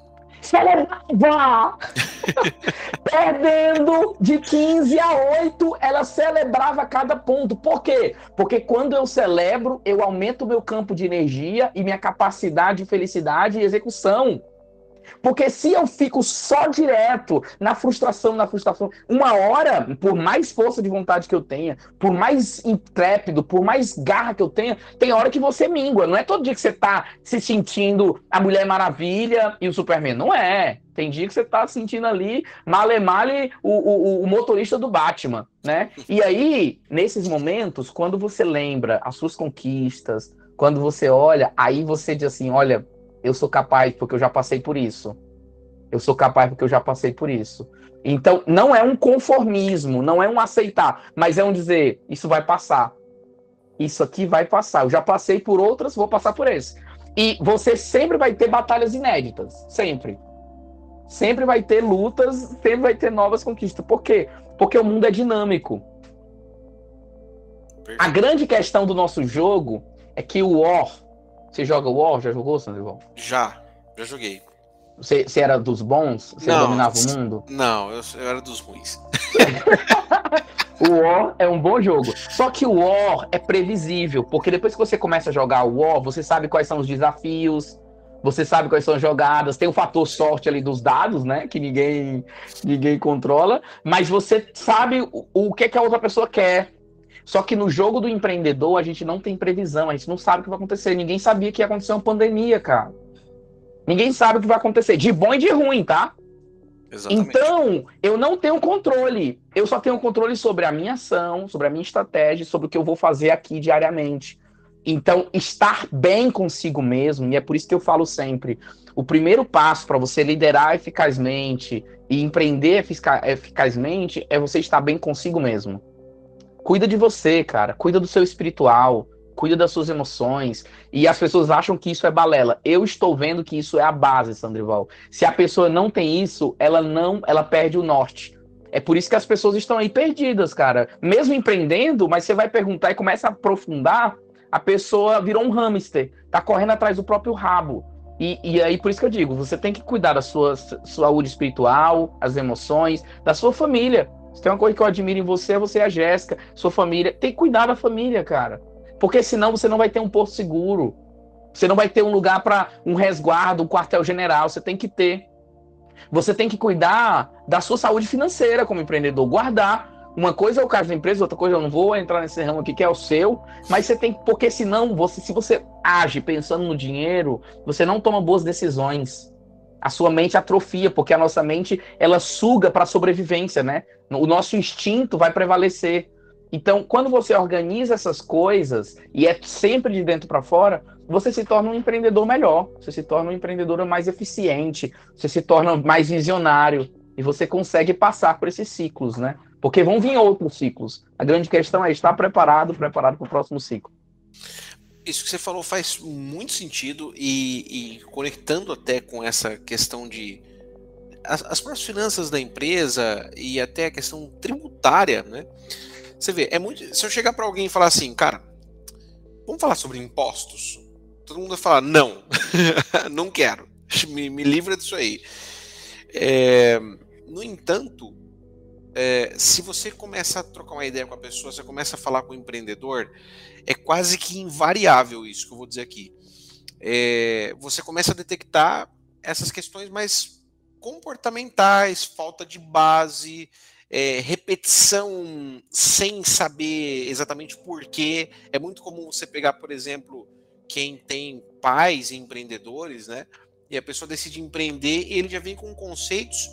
celebrava! Perdendo de 15 a 8, ela celebrava cada ponto. Por quê? Porque quando eu celebro, eu aumento o meu campo de energia e minha capacidade de felicidade e execução. Porque se eu fico só direto na frustração, na frustração, uma hora, por mais força de vontade que eu tenha, por mais intrépido, por mais garra que eu tenha, tem hora que você mingua. Não é todo dia que você tá se sentindo a Mulher Maravilha e o Superman. Não é. Tem dia que você tá sentindo ali, male male, o, o, o motorista do Batman, né? E aí, nesses momentos, quando você lembra as suas conquistas, quando você olha, aí você diz assim, olha, eu sou capaz porque eu já passei por isso. Eu sou capaz porque eu já passei por isso. Então, não é um conformismo, não é um aceitar, mas é um dizer, isso vai passar. Isso aqui vai passar. Eu já passei por outras, vou passar por esse. E você sempre vai ter batalhas inéditas, sempre. Sempre vai ter lutas, sempre vai ter novas conquistas. Por quê? Porque o mundo é dinâmico. A grande questão do nosso jogo é que o War, você joga War? Já jogou, Sandro?
Já, já joguei.
Você, você era dos bons? Você não, dominava o mundo?
Não, eu, eu era dos ruins.
o War é um bom jogo. Só que o War é previsível, porque depois que você começa a jogar o War, você sabe quais são os desafios, você sabe quais são as jogadas, tem o fator sorte ali dos dados, né? Que ninguém, ninguém controla, mas você sabe o, o que, que a outra pessoa quer. Só que no jogo do empreendedor, a gente não tem previsão, a gente não sabe o que vai acontecer. Ninguém sabia que ia acontecer uma pandemia, cara. Ninguém sabe o que vai acontecer, de bom e de ruim, tá? Exatamente. Então, eu não tenho controle. Eu só tenho controle sobre a minha ação, sobre a minha estratégia, sobre o que eu vou fazer aqui diariamente. Então, estar bem consigo mesmo, e é por isso que eu falo sempre: o primeiro passo para você liderar eficazmente e empreender eficazmente é você estar bem consigo mesmo. Cuida de você, cara. Cuida do seu espiritual. Cuida das suas emoções. E as pessoas acham que isso é balela. Eu estou vendo que isso é a base, Sandrival. Se a pessoa não tem isso, ela não, ela perde o norte. É por isso que as pessoas estão aí perdidas, cara. Mesmo empreendendo, mas você vai perguntar e começa a aprofundar, a pessoa virou um hamster, tá correndo atrás do próprio rabo. E, e, aí, por isso que eu digo, você tem que cuidar da sua saúde espiritual, as emoções, da sua família. Se tem uma coisa que eu admiro em você, é você e a Jéssica, sua família. Tem que cuidar da família, cara. Porque senão você não vai ter um porto seguro. Você não vai ter um lugar para um resguardo, um quartel-general. Você tem que ter. Você tem que cuidar da sua saúde financeira como empreendedor, guardar uma coisa é o caso da empresa, outra coisa eu não vou entrar nesse ramo aqui que é o seu, mas você tem porque senão você se você age pensando no dinheiro, você não toma boas decisões. A sua mente atrofia, porque a nossa mente ela suga para a sobrevivência, né? O nosso instinto vai prevalecer. Então, quando você organiza essas coisas e é sempre de dentro para fora, você se torna um empreendedor melhor, você se torna um empreendedor mais eficiente, você se torna mais visionário e você consegue passar por esses ciclos, né? Porque vão vir outros ciclos. A grande questão é estar preparado, preparado para o próximo ciclo.
Isso que você falou faz muito sentido e, e conectando até com essa questão de as, as próprias finanças da empresa e até a questão tributária, né? Você vê, é muito. Se eu chegar para alguém e falar assim, cara, vamos falar sobre impostos, todo mundo vai falar não, não quero, me, me livra disso aí. É, no entanto, é, se você começa a trocar uma ideia com a pessoa, você começa a falar com o empreendedor, é quase que invariável isso que eu vou dizer aqui. É, você começa a detectar essas questões mais comportamentais, falta de base, é, repetição sem saber exatamente porquê. É muito comum você pegar, por exemplo, quem tem pais empreendedores, né? E a pessoa decide empreender e ele já vem com conceitos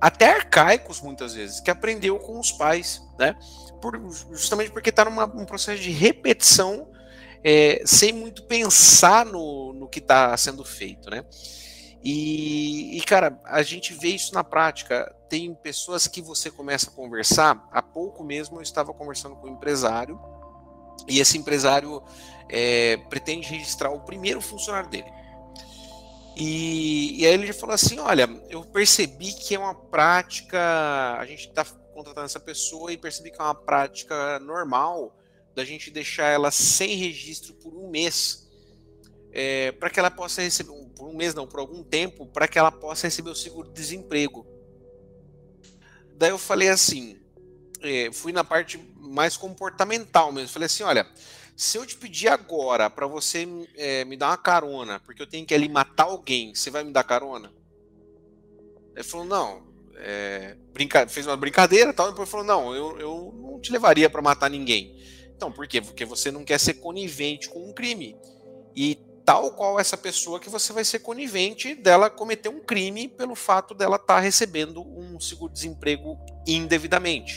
até arcaicos muitas vezes, que aprendeu com os pais, né? Por, justamente porque está num processo de repetição, é, sem muito pensar no, no que está sendo feito, né? E, e, cara, a gente vê isso na prática. Tem pessoas que você começa a conversar. Há pouco mesmo eu estava conversando com um empresário, e esse empresário é, pretende registrar o primeiro funcionário dele. E, e, aí ele falou assim: olha, eu percebi que é uma prática, a gente está contratando essa pessoa e percebi que é uma prática normal da gente deixar ela sem registro por um mês, é, para que ela possa receber, por um mês não, por algum tempo, para que ela possa receber o seguro-desemprego. Daí eu falei assim, é, fui na parte mais comportamental mesmo, falei assim: olha se eu te pedir agora para você é, me dar uma carona, porque eu tenho que ali matar alguém, você vai me dar carona? Ele falou, não. É, brinca... Fez uma brincadeira tal, depois falou, não, eu, eu não te levaria para matar ninguém. Então, por quê? Porque você não quer ser conivente com um crime. E tal qual essa pessoa que você vai ser conivente dela cometer um crime pelo fato dela estar tá recebendo um seguro-desemprego indevidamente.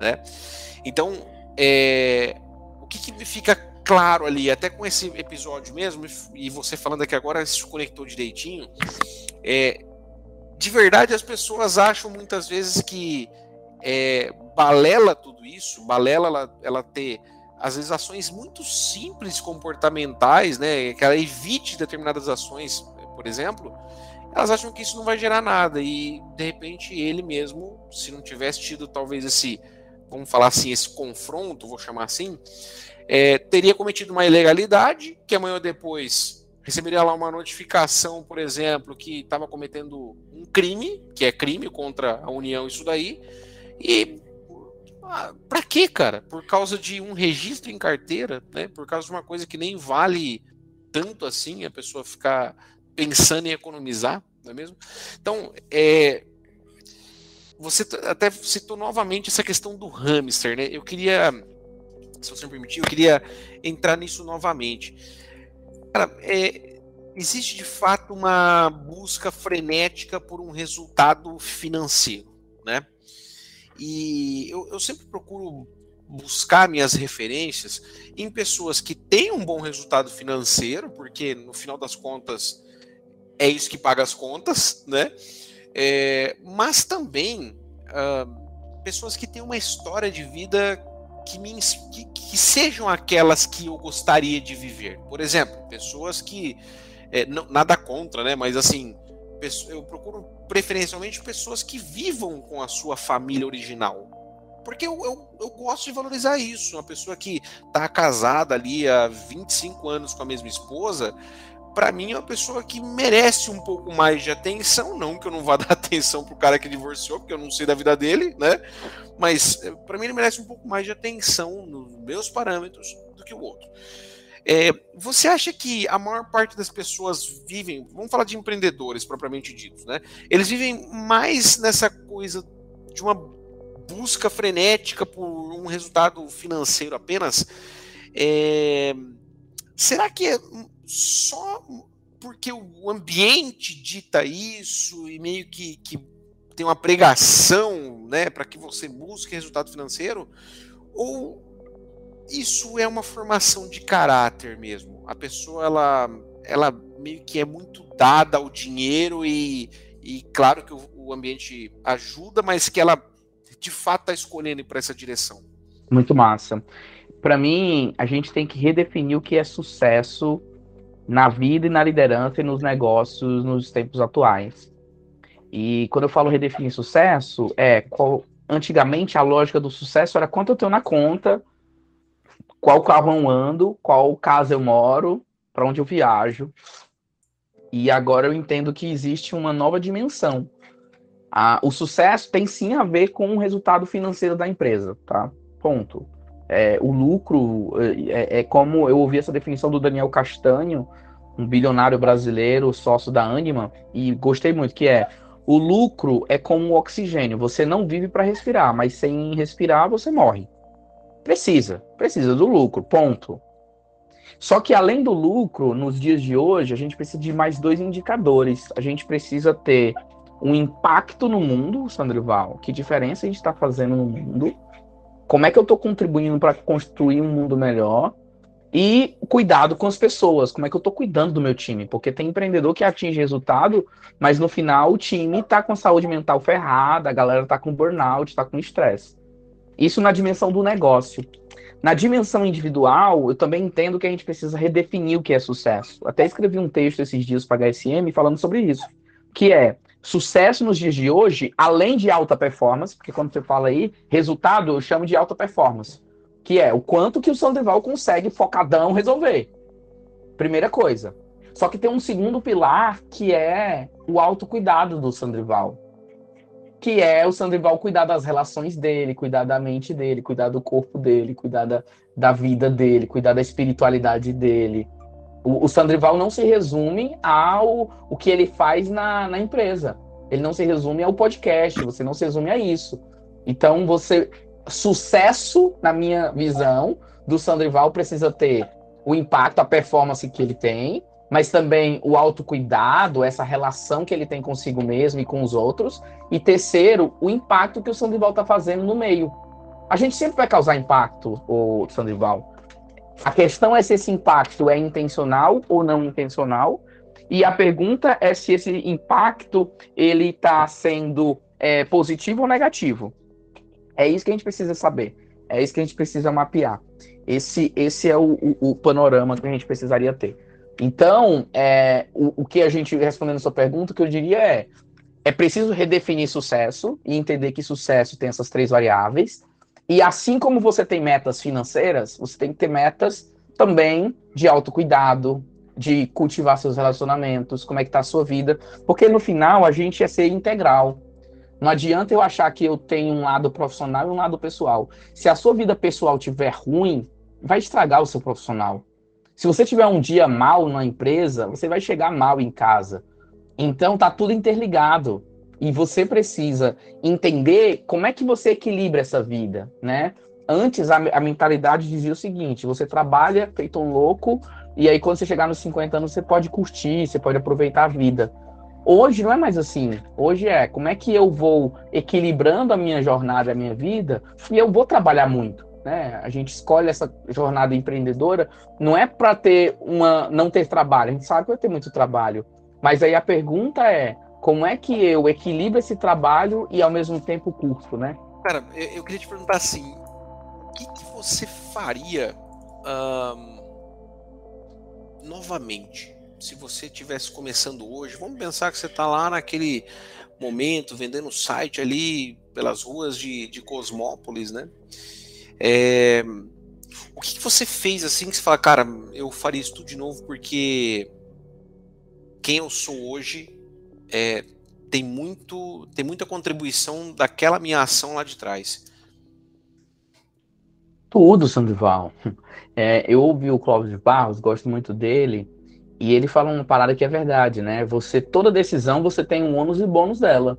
Né? Então, é, o que, que fica claro ali, até com esse episódio mesmo, e você falando aqui agora, se conectou direitinho, é, de verdade as pessoas acham muitas vezes que é, balela tudo isso, balela ela, ela ter às vezes ações muito simples comportamentais, né, que ela evite determinadas ações, por exemplo, elas acham que isso não vai gerar nada e de repente ele mesmo, se não tivesse tido talvez esse vamos falar assim, esse confronto, vou chamar assim, é, teria cometido uma ilegalidade, que amanhã ou depois receberia lá uma notificação, por exemplo, que estava cometendo um crime, que é crime contra a União, isso daí, e ah, para quê, cara? Por causa de um registro em carteira, né? Por causa de uma coisa que nem vale tanto assim, a pessoa ficar pensando em economizar, não é mesmo? Então, é, você até citou novamente essa questão do hamster, né? Eu queria se você me permitir, eu queria entrar nisso novamente. Cara, é, existe de fato uma busca frenética por um resultado financeiro, né? E eu, eu sempre procuro buscar minhas referências em pessoas que têm um bom resultado financeiro, porque no final das contas é isso que paga as contas, né? É, mas também uh, pessoas que têm uma história de vida que, me, que, que, sejam aquelas que eu gostaria de viver. Por exemplo, pessoas que. É, não, nada contra, né? Mas assim, eu procuro preferencialmente pessoas que vivam com a sua família original. Porque eu, eu, eu gosto de valorizar isso. Uma pessoa que está casada ali há 25 anos com a mesma esposa, para mim é uma pessoa que merece um pouco mais de atenção, não que eu não vá dar atenção pro cara que divorciou, porque eu não sei da vida dele, né? Mas eh, para mim ele merece um pouco mais de atenção nos meus parâmetros do que o outro. É, você acha que a maior parte das pessoas vivem, vamos falar de empreendedores propriamente ditos, né? Eles vivem mais nessa coisa de uma busca frenética por um resultado financeiro apenas? É, será que é só porque o ambiente dita isso e meio que, que tem uma pregação né, para que você busque resultado financeiro? Ou isso é uma formação de caráter mesmo? A pessoa ela, ela meio que é muito dada ao dinheiro e, e claro que o, o ambiente ajuda, mas que ela de fato está escolhendo para essa direção.
Muito massa. Para mim, a gente tem que redefinir o que é sucesso na vida e na liderança e nos negócios nos tempos atuais. E quando eu falo redefinir sucesso, é qual, antigamente a lógica do sucesso era quanto eu tenho na conta, qual carro eu ando, qual casa eu moro, para onde eu viajo. E agora eu entendo que existe uma nova dimensão. Ah, o sucesso tem sim a ver com o resultado financeiro da empresa, tá? Ponto. É, o lucro é, é, como eu ouvi essa definição do Daniel Castanho, um bilionário brasileiro, sócio da Anima, e gostei muito, que é o lucro é como o oxigênio. Você não vive para respirar, mas sem respirar você morre. Precisa, precisa do lucro, ponto. Só que além do lucro, nos dias de hoje, a gente precisa de mais dois indicadores. A gente precisa ter um impacto no mundo, Sandrival. Que diferença a gente está fazendo no mundo? Como é que eu estou contribuindo para construir um mundo melhor? E cuidado com as pessoas, como é que eu estou cuidando do meu time? Porque tem empreendedor que atinge resultado, mas no final o time está com a saúde mental ferrada, a galera está com burnout, está com estresse. Isso na dimensão do negócio. Na dimensão individual, eu também entendo que a gente precisa redefinir o que é sucesso. Até escrevi um texto esses dias para a HSM falando sobre isso, que é sucesso nos dias de hoje, além de alta performance, porque quando você fala aí, resultado eu chamo de alta performance, que é o quanto que o Sandoval consegue focadão resolver. Primeira coisa. Só que tem um segundo pilar que é o autocuidado do Sandrival. Que é o Sandrival cuidar das relações dele, cuidar da mente dele, cuidar do corpo dele, cuidar da, da vida dele, cuidar da espiritualidade dele, o, o Sandrival não se resume ao o que ele faz na, na empresa. Ele não se resume ao podcast, você não se resume a isso. Então, você. Sucesso, na minha visão, do Sandrival precisa ter o impacto, a performance que ele tem, mas também o autocuidado, essa relação que ele tem consigo mesmo e com os outros. E terceiro, o impacto que o Sandrival está fazendo no meio. A gente sempre vai causar impacto, o Sandrival. A questão é se esse impacto é intencional ou não intencional. E a pergunta é se esse impacto ele está sendo é, positivo ou negativo. É isso que a gente precisa saber. É isso que a gente precisa mapear. Esse, esse é o, o, o panorama que a gente precisaria ter. Então, é, o, o que a gente, respondendo a sua pergunta, o que eu diria é: é preciso redefinir sucesso e entender que sucesso tem essas três variáveis. E assim como você tem metas financeiras, você tem que ter metas também de autocuidado, de cultivar seus relacionamentos, como é que tá a sua vida, porque no final a gente é ser integral. Não adianta eu achar que eu tenho um lado profissional e um lado pessoal. Se a sua vida pessoal tiver ruim, vai estragar o seu profissional. Se você tiver um dia mal na empresa, você vai chegar mal em casa. Então tá tudo interligado. E você precisa entender como é que você equilibra essa vida, né? Antes a, a mentalidade dizia o seguinte: você trabalha feito um louco, e aí quando você chegar nos 50 anos você pode curtir, você pode aproveitar a vida. Hoje não é mais assim. Hoje é como é que eu vou equilibrando a minha jornada, a minha vida, e eu vou trabalhar muito. Né? A gente escolhe essa jornada empreendedora não é para ter uma não ter trabalho. A gente sabe que vai ter muito trabalho, mas aí a pergunta é como é que eu equilibro esse trabalho e ao mesmo tempo curto, né?
Cara, eu, eu queria te perguntar assim, o que, que você faria novamente se você tivesse começando hoje? Vamos pensar que você está lá naquele momento vendendo site ali pelas ruas de, de Cosmópolis, né? É, o que, que, você fez assim que você fala, cara, eu faria isso tudo de novo porque quem eu sou hoje é, tem muito tem muita contribuição daquela minha ação lá de trás.
Tudo, Sandoval. É, eu ouvi o Clóvis de Barros, gosto muito dele, e ele fala uma parada que é verdade, né? Você toda decisão você tem um ônus e bônus dela.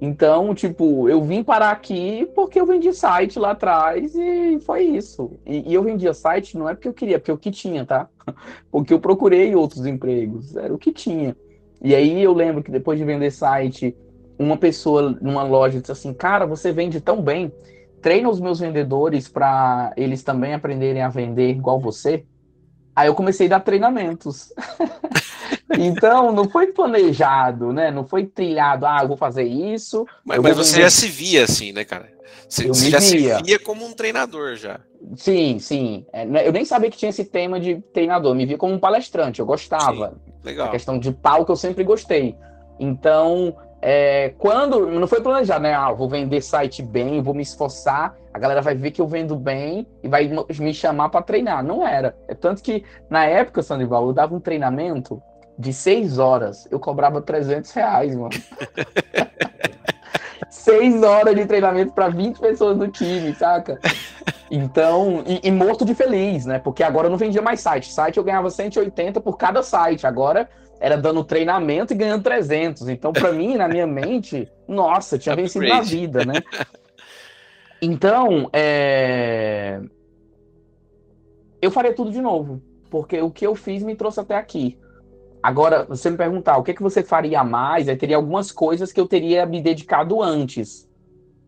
Então, tipo, eu vim parar aqui porque eu vendi site lá atrás e foi isso. E, e, eu vendia site não é porque eu queria, porque é o que tinha, tá? Porque eu procurei outros empregos, era o que tinha. E aí eu lembro que depois de vender site, uma pessoa numa loja disse assim: Cara, você vende tão bem, treina os meus vendedores para eles também aprenderem a vender igual você. Aí eu comecei a dar treinamentos. então, não foi planejado, né? Não foi trilhado, ah, eu vou fazer isso.
Mas, mas você já se via assim, né, cara? Você, você já via. se via como um treinador já.
Sim, sim. É, né, eu nem sabia que tinha esse tema de treinador, me via como um palestrante, eu gostava. Sim,
legal.
A questão de palco eu sempre gostei. Então, é, quando. Não foi planejado, né? Ah, vou vender site bem, vou me esforçar, a galera vai ver que eu vendo bem e vai me chamar para treinar. Não era. É tanto que, na época, Sandoval, eu dava um treinamento de seis horas. Eu cobrava 300 reais, mano. seis horas de treinamento para 20 pessoas do time, saca? Então, e, e, morto de feliz, né? Porque agora eu não vendia mais site. Site eu ganhava 180 por cada site. Agora era dando treinamento e ganhando 300. Então, para mim, na minha mente, nossa, tinha vencido na vida, né? Então, é... eu faria tudo de novo, porque o que eu fiz me trouxe até aqui. Agora, você me perguntar o que, é que você faria mais, aí teria algumas coisas que eu teria me dedicado antes.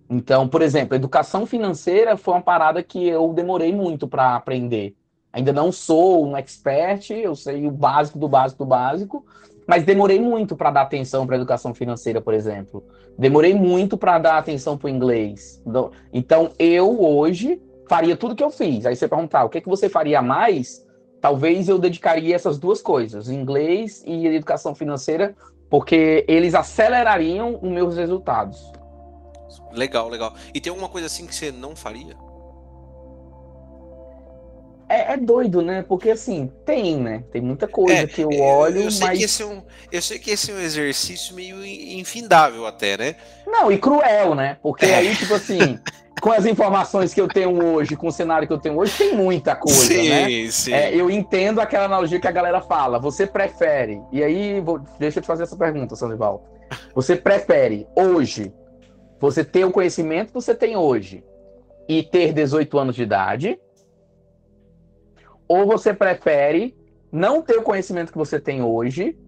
Então, por exemplo, educação financeira foi uma parada que eu demorei muito para aprender. Ainda não sou um expert, eu sei o básico do básico do básico, mas demorei muito para dar atenção para educação financeira, por exemplo. Demorei muito para dar atenção para o inglês. Então, eu hoje faria tudo que eu fiz. Aí você perguntar, o que, é que você faria mais? Talvez eu dedicaria essas duas coisas, inglês e educação financeira, porque eles acelerariam os meus resultados.
Legal, legal. E tem alguma coisa assim que você não faria?
É, é, doido, né? Porque assim, tem, né? Tem muita coisa é, que eu olho, eu, eu sei
mas. Que esse é um, eu sei que esse é um exercício meio infindável, até, né?
Não, e cruel, né? Porque é. aí, tipo assim, com as informações que eu tenho hoje, com o cenário que eu tenho hoje, tem muita coisa, sim, né? Sim. É, eu entendo aquela analogia que a galera fala. Você prefere. E aí, vou, deixa eu te fazer essa pergunta, Sandoval. Você prefere hoje você ter o conhecimento que você tem hoje e ter 18 anos de idade? Ou você prefere não ter o conhecimento que você tem hoje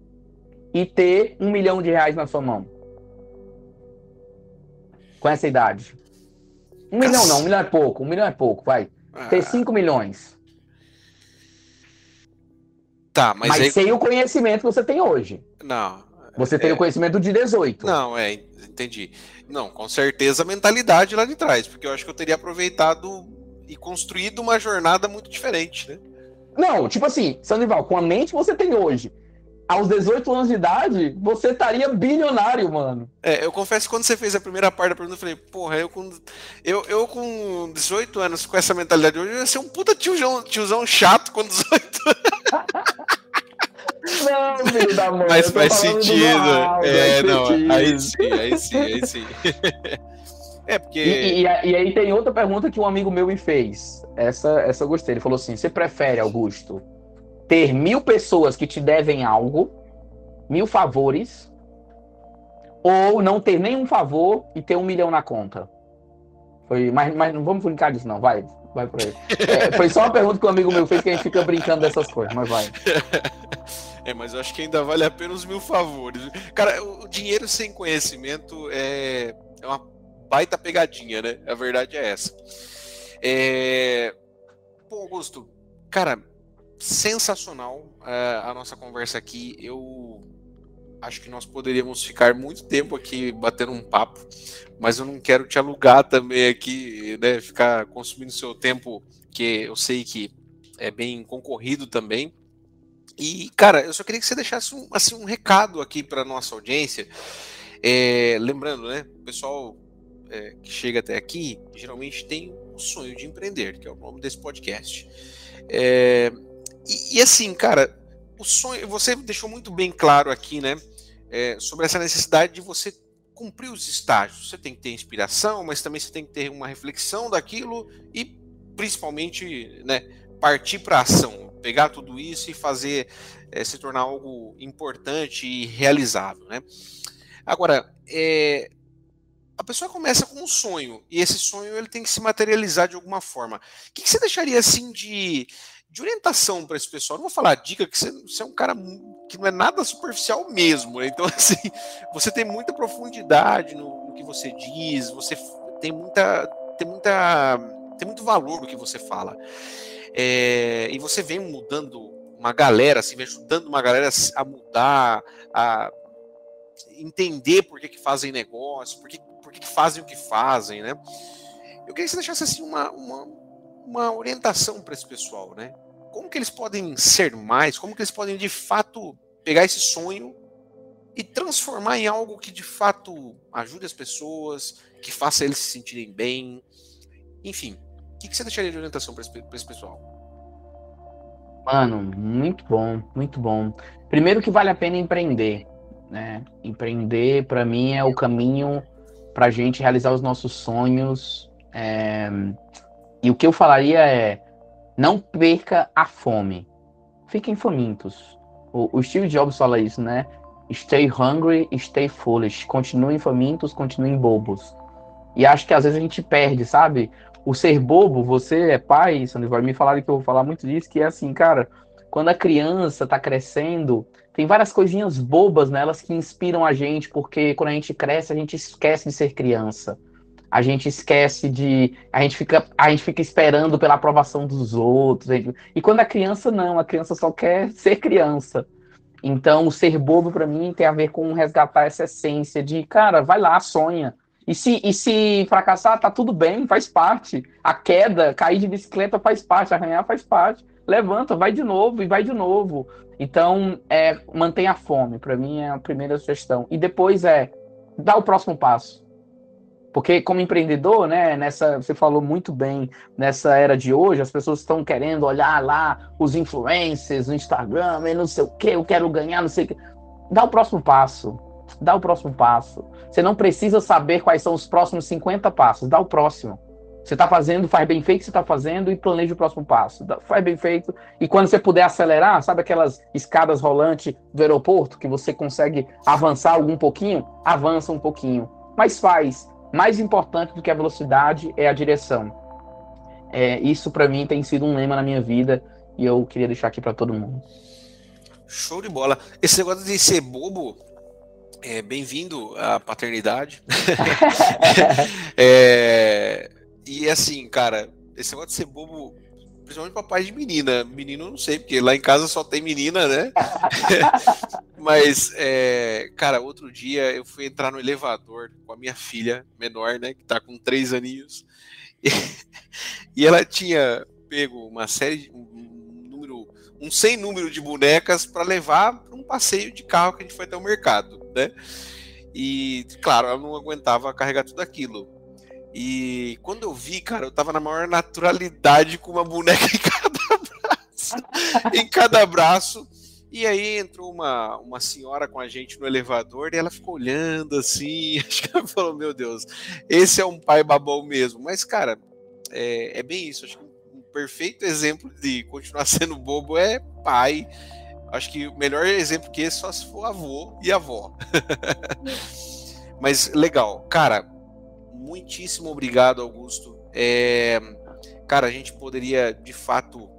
e ter um milhão de reais na sua mão? Com essa idade. Um Cass... milhão não, um milhão é pouco, um milhão é pouco, vai. Ah. Ter cinco milhões.
Tá, mas,
mas
aí...
sem o conhecimento que você tem hoje.
Não.
Você tem é... o conhecimento de 18.
Não, é, entendi. Não, com certeza a mentalidade lá de trás, porque eu acho que eu teria aproveitado e construído uma jornada muito diferente, né?
Não, tipo assim, Sandoval, com a mente que você tem hoje, aos 18 anos de idade, você estaria bilionário, mano.
É, eu confesso que quando você fez a primeira parte da pergunta, eu falei, porra, eu com, eu, eu com 18 anos, com essa mentalidade hoje, eu ia ser um puta tiozão, tiozão chato com 18
Não, filho da mãe.
Mas faz sentido. é, não, aí sim, aí sim, aí sim.
É porque. E, e, e, aí tem outra pergunta que um amigo meu me fez. Essa, essa eu gostei. Ele falou assim: você prefere, Augusto, ter mil pessoas que te devem algo, mil favores, ou não ter nenhum favor e ter um milhão na conta? Foi, mas, mas não vamos brincar disso, não. Vai, vai por aí. É, foi só uma pergunta que um amigo meu fez que a gente fica brincando dessas coisas, mas vai.
É, mas eu acho que ainda vale a pena os mil favores. Cara, o dinheiro sem conhecimento é, é uma baita pegadinha, né? A verdade é essa. É... Pô, Augusto, cara, sensacional uh, a nossa conversa aqui. Eu acho que nós poderíamos ficar muito tempo aqui batendo um papo, mas eu não quero te alugar também aqui, né? Ficar consumindo seu tempo, que eu sei que é bem concorrido também. E, cara, eu só queria que você deixasse um, assim, um recado aqui para nossa audiência. É, lembrando, né, o pessoal é, que chega até aqui geralmente tem o sonho de empreender, que é o nome desse podcast. É, e, e, assim, cara, o sonho, você deixou muito bem claro aqui, né, é, sobre essa necessidade de você cumprir os estágios. Você tem que ter inspiração, mas também você tem que ter uma reflexão daquilo e, principalmente, né, partir para ação pegar tudo isso e fazer é, se tornar algo importante e realizável, né? Agora, é, a pessoa começa com um sonho e esse sonho ele tem que se materializar de alguma forma. O que, que você deixaria assim de, de orientação para esse pessoal? Não vou falar dica que você, você, é um cara que não é nada superficial mesmo, né? Então assim, você tem muita profundidade no, no que você diz, você tem muita tem muita tem muito valor no que você fala. É, e você vem mudando uma galera, assim, vem ajudando uma galera a mudar, a entender por que, que fazem negócio, por que, por que, que fazem o que fazem, né? Eu queria que você deixasse assim uma, uma, uma orientação para esse pessoal, né? Como que eles podem ser mais, como que eles podem de fato pegar esse sonho e transformar em algo que de fato ajude as pessoas, que faça eles se sentirem bem, enfim, que, que você deixaria de orientação para esse, esse pessoal?
Mano, muito bom, muito bom. Primeiro que vale a pena empreender, né? Empreender, para mim, é o caminho para gente realizar os nossos sonhos. É... E o que eu falaria é: não perca a fome. Fiquem famintos. O, o Steve Jobs fala isso, né? Stay hungry, stay foolish. Continuem famintos, continuem bobos. E acho que às vezes a gente perde, sabe? o ser bobo, você é pai, vai me falaram que eu vou falar muito disso, que é assim, cara, quando a criança tá crescendo, tem várias coisinhas bobas nelas que inspiram a gente, porque quando a gente cresce, a gente esquece de ser criança. A gente esquece de. A gente fica, a gente fica esperando pela aprovação dos outros. E quando a criança, não, a criança só quer ser criança. Então, o ser bobo, para mim, tem a ver com resgatar essa essência de, cara, vai lá, sonha e se, e se fracassar, tá tudo bem, faz parte. A queda, cair de bicicleta faz parte, arranhar faz parte. Levanta, vai de novo e vai de novo. Então, é, mantenha a fome, para mim é a primeira sugestão. E depois é, dá o próximo passo. Porque como empreendedor, né, nessa, você falou muito bem, nessa era de hoje, as pessoas estão querendo olhar lá os influencers, o Instagram, e não sei o que, eu quero ganhar, não sei o que. Dá o próximo passo dá o próximo passo. Você não precisa saber quais são os próximos 50 passos, dá o próximo. Você está fazendo, faz bem feito você está fazendo e planeja o próximo passo. Faz bem feito. E quando você puder acelerar, sabe aquelas escadas rolantes do aeroporto que você consegue avançar algum pouquinho? Avança um pouquinho. Mas faz. Mais importante do que a velocidade é a direção. É, isso para mim tem sido um lema na minha vida e eu queria deixar aqui para todo mundo.
Show de bola. Esse negócio de ser bobo é, Bem-vindo à paternidade. é, e assim, cara, esse negócio de ser bobo, principalmente papai de menina. Menino não sei, porque lá em casa só tem menina, né? Mas, é, cara, outro dia eu fui entrar no elevador com a minha filha menor, né? Que tá com três aninhos. E, e ela tinha pego uma série, de, um número, um sem número de bonecas para levar para um passeio de carro que a gente foi até o mercado né? E, claro, ela não aguentava carregar tudo aquilo. E quando eu vi, cara, eu tava na maior naturalidade com uma boneca em cada braço. em cada braço. E aí entrou uma, uma senhora com a gente no elevador e ela ficou olhando assim. Acho que ela falou: Meu Deus, esse é um pai babão mesmo. Mas, cara, é, é bem isso. Acho que um perfeito exemplo de continuar sendo bobo é pai Acho que o melhor exemplo que esse só se for avô e avó. Mas legal. Cara, muitíssimo obrigado, Augusto. É, cara, a gente poderia de fato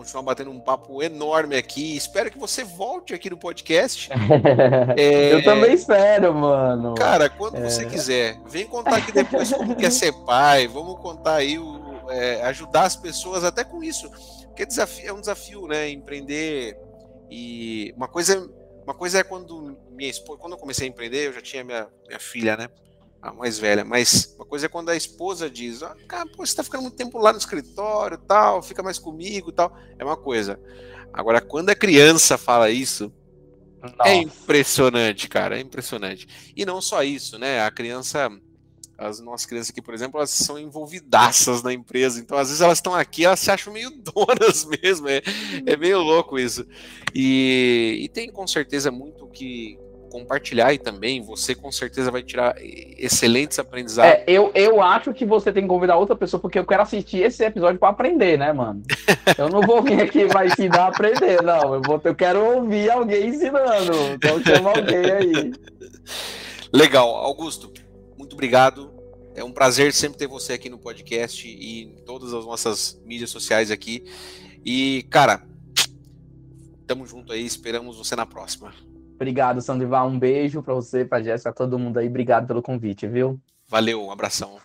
continuar batendo um papo enorme aqui. Espero que você volte aqui no podcast.
é, eu também espero, mano.
Cara, quando é... você quiser, vem contar aqui depois como quer ser pai. Vamos contar aí, o, é, ajudar as pessoas até com isso. Porque é, desafio, é um desafio, né? Empreender. E uma coisa, uma coisa é quando minha esposa, quando eu comecei a empreender, eu já tinha minha, minha filha, né? A mais velha, mas uma coisa é quando a esposa diz, ah, cara, pô, você tá ficando muito tempo lá no escritório tal, fica mais comigo tal, é uma coisa. Agora, quando a criança fala isso, é Nossa. é impressionante, cara, é impressionante. E não só isso, né, a criança, as nossas crianças aqui, por exemplo, elas são envolvidaças na empresa, então às vezes elas estão aqui, elas se acham meio donas mesmo, é, é meio louco isso. E, e tem com certeza muito que compartilhar aí também. Você com certeza vai tirar excelentes aprendizados.
É, eu, eu acho que você tem que convidar outra pessoa, porque eu quero assistir esse episódio para aprender, né, mano? Eu não vou vir aqui para ensinar a aprender, não. Eu, vou, eu quero ouvir alguém ensinando. Então chama alguém aí.
Legal, Augusto, muito obrigado. É um prazer sempre ter você aqui no podcast e em todas as nossas mídias sociais aqui. E, cara, tamo junto aí, esperamos você na próxima.
Obrigado, Sandival. Um beijo para você, para Jéssica, todo mundo aí. Obrigado pelo convite, viu?
Valeu, um abração.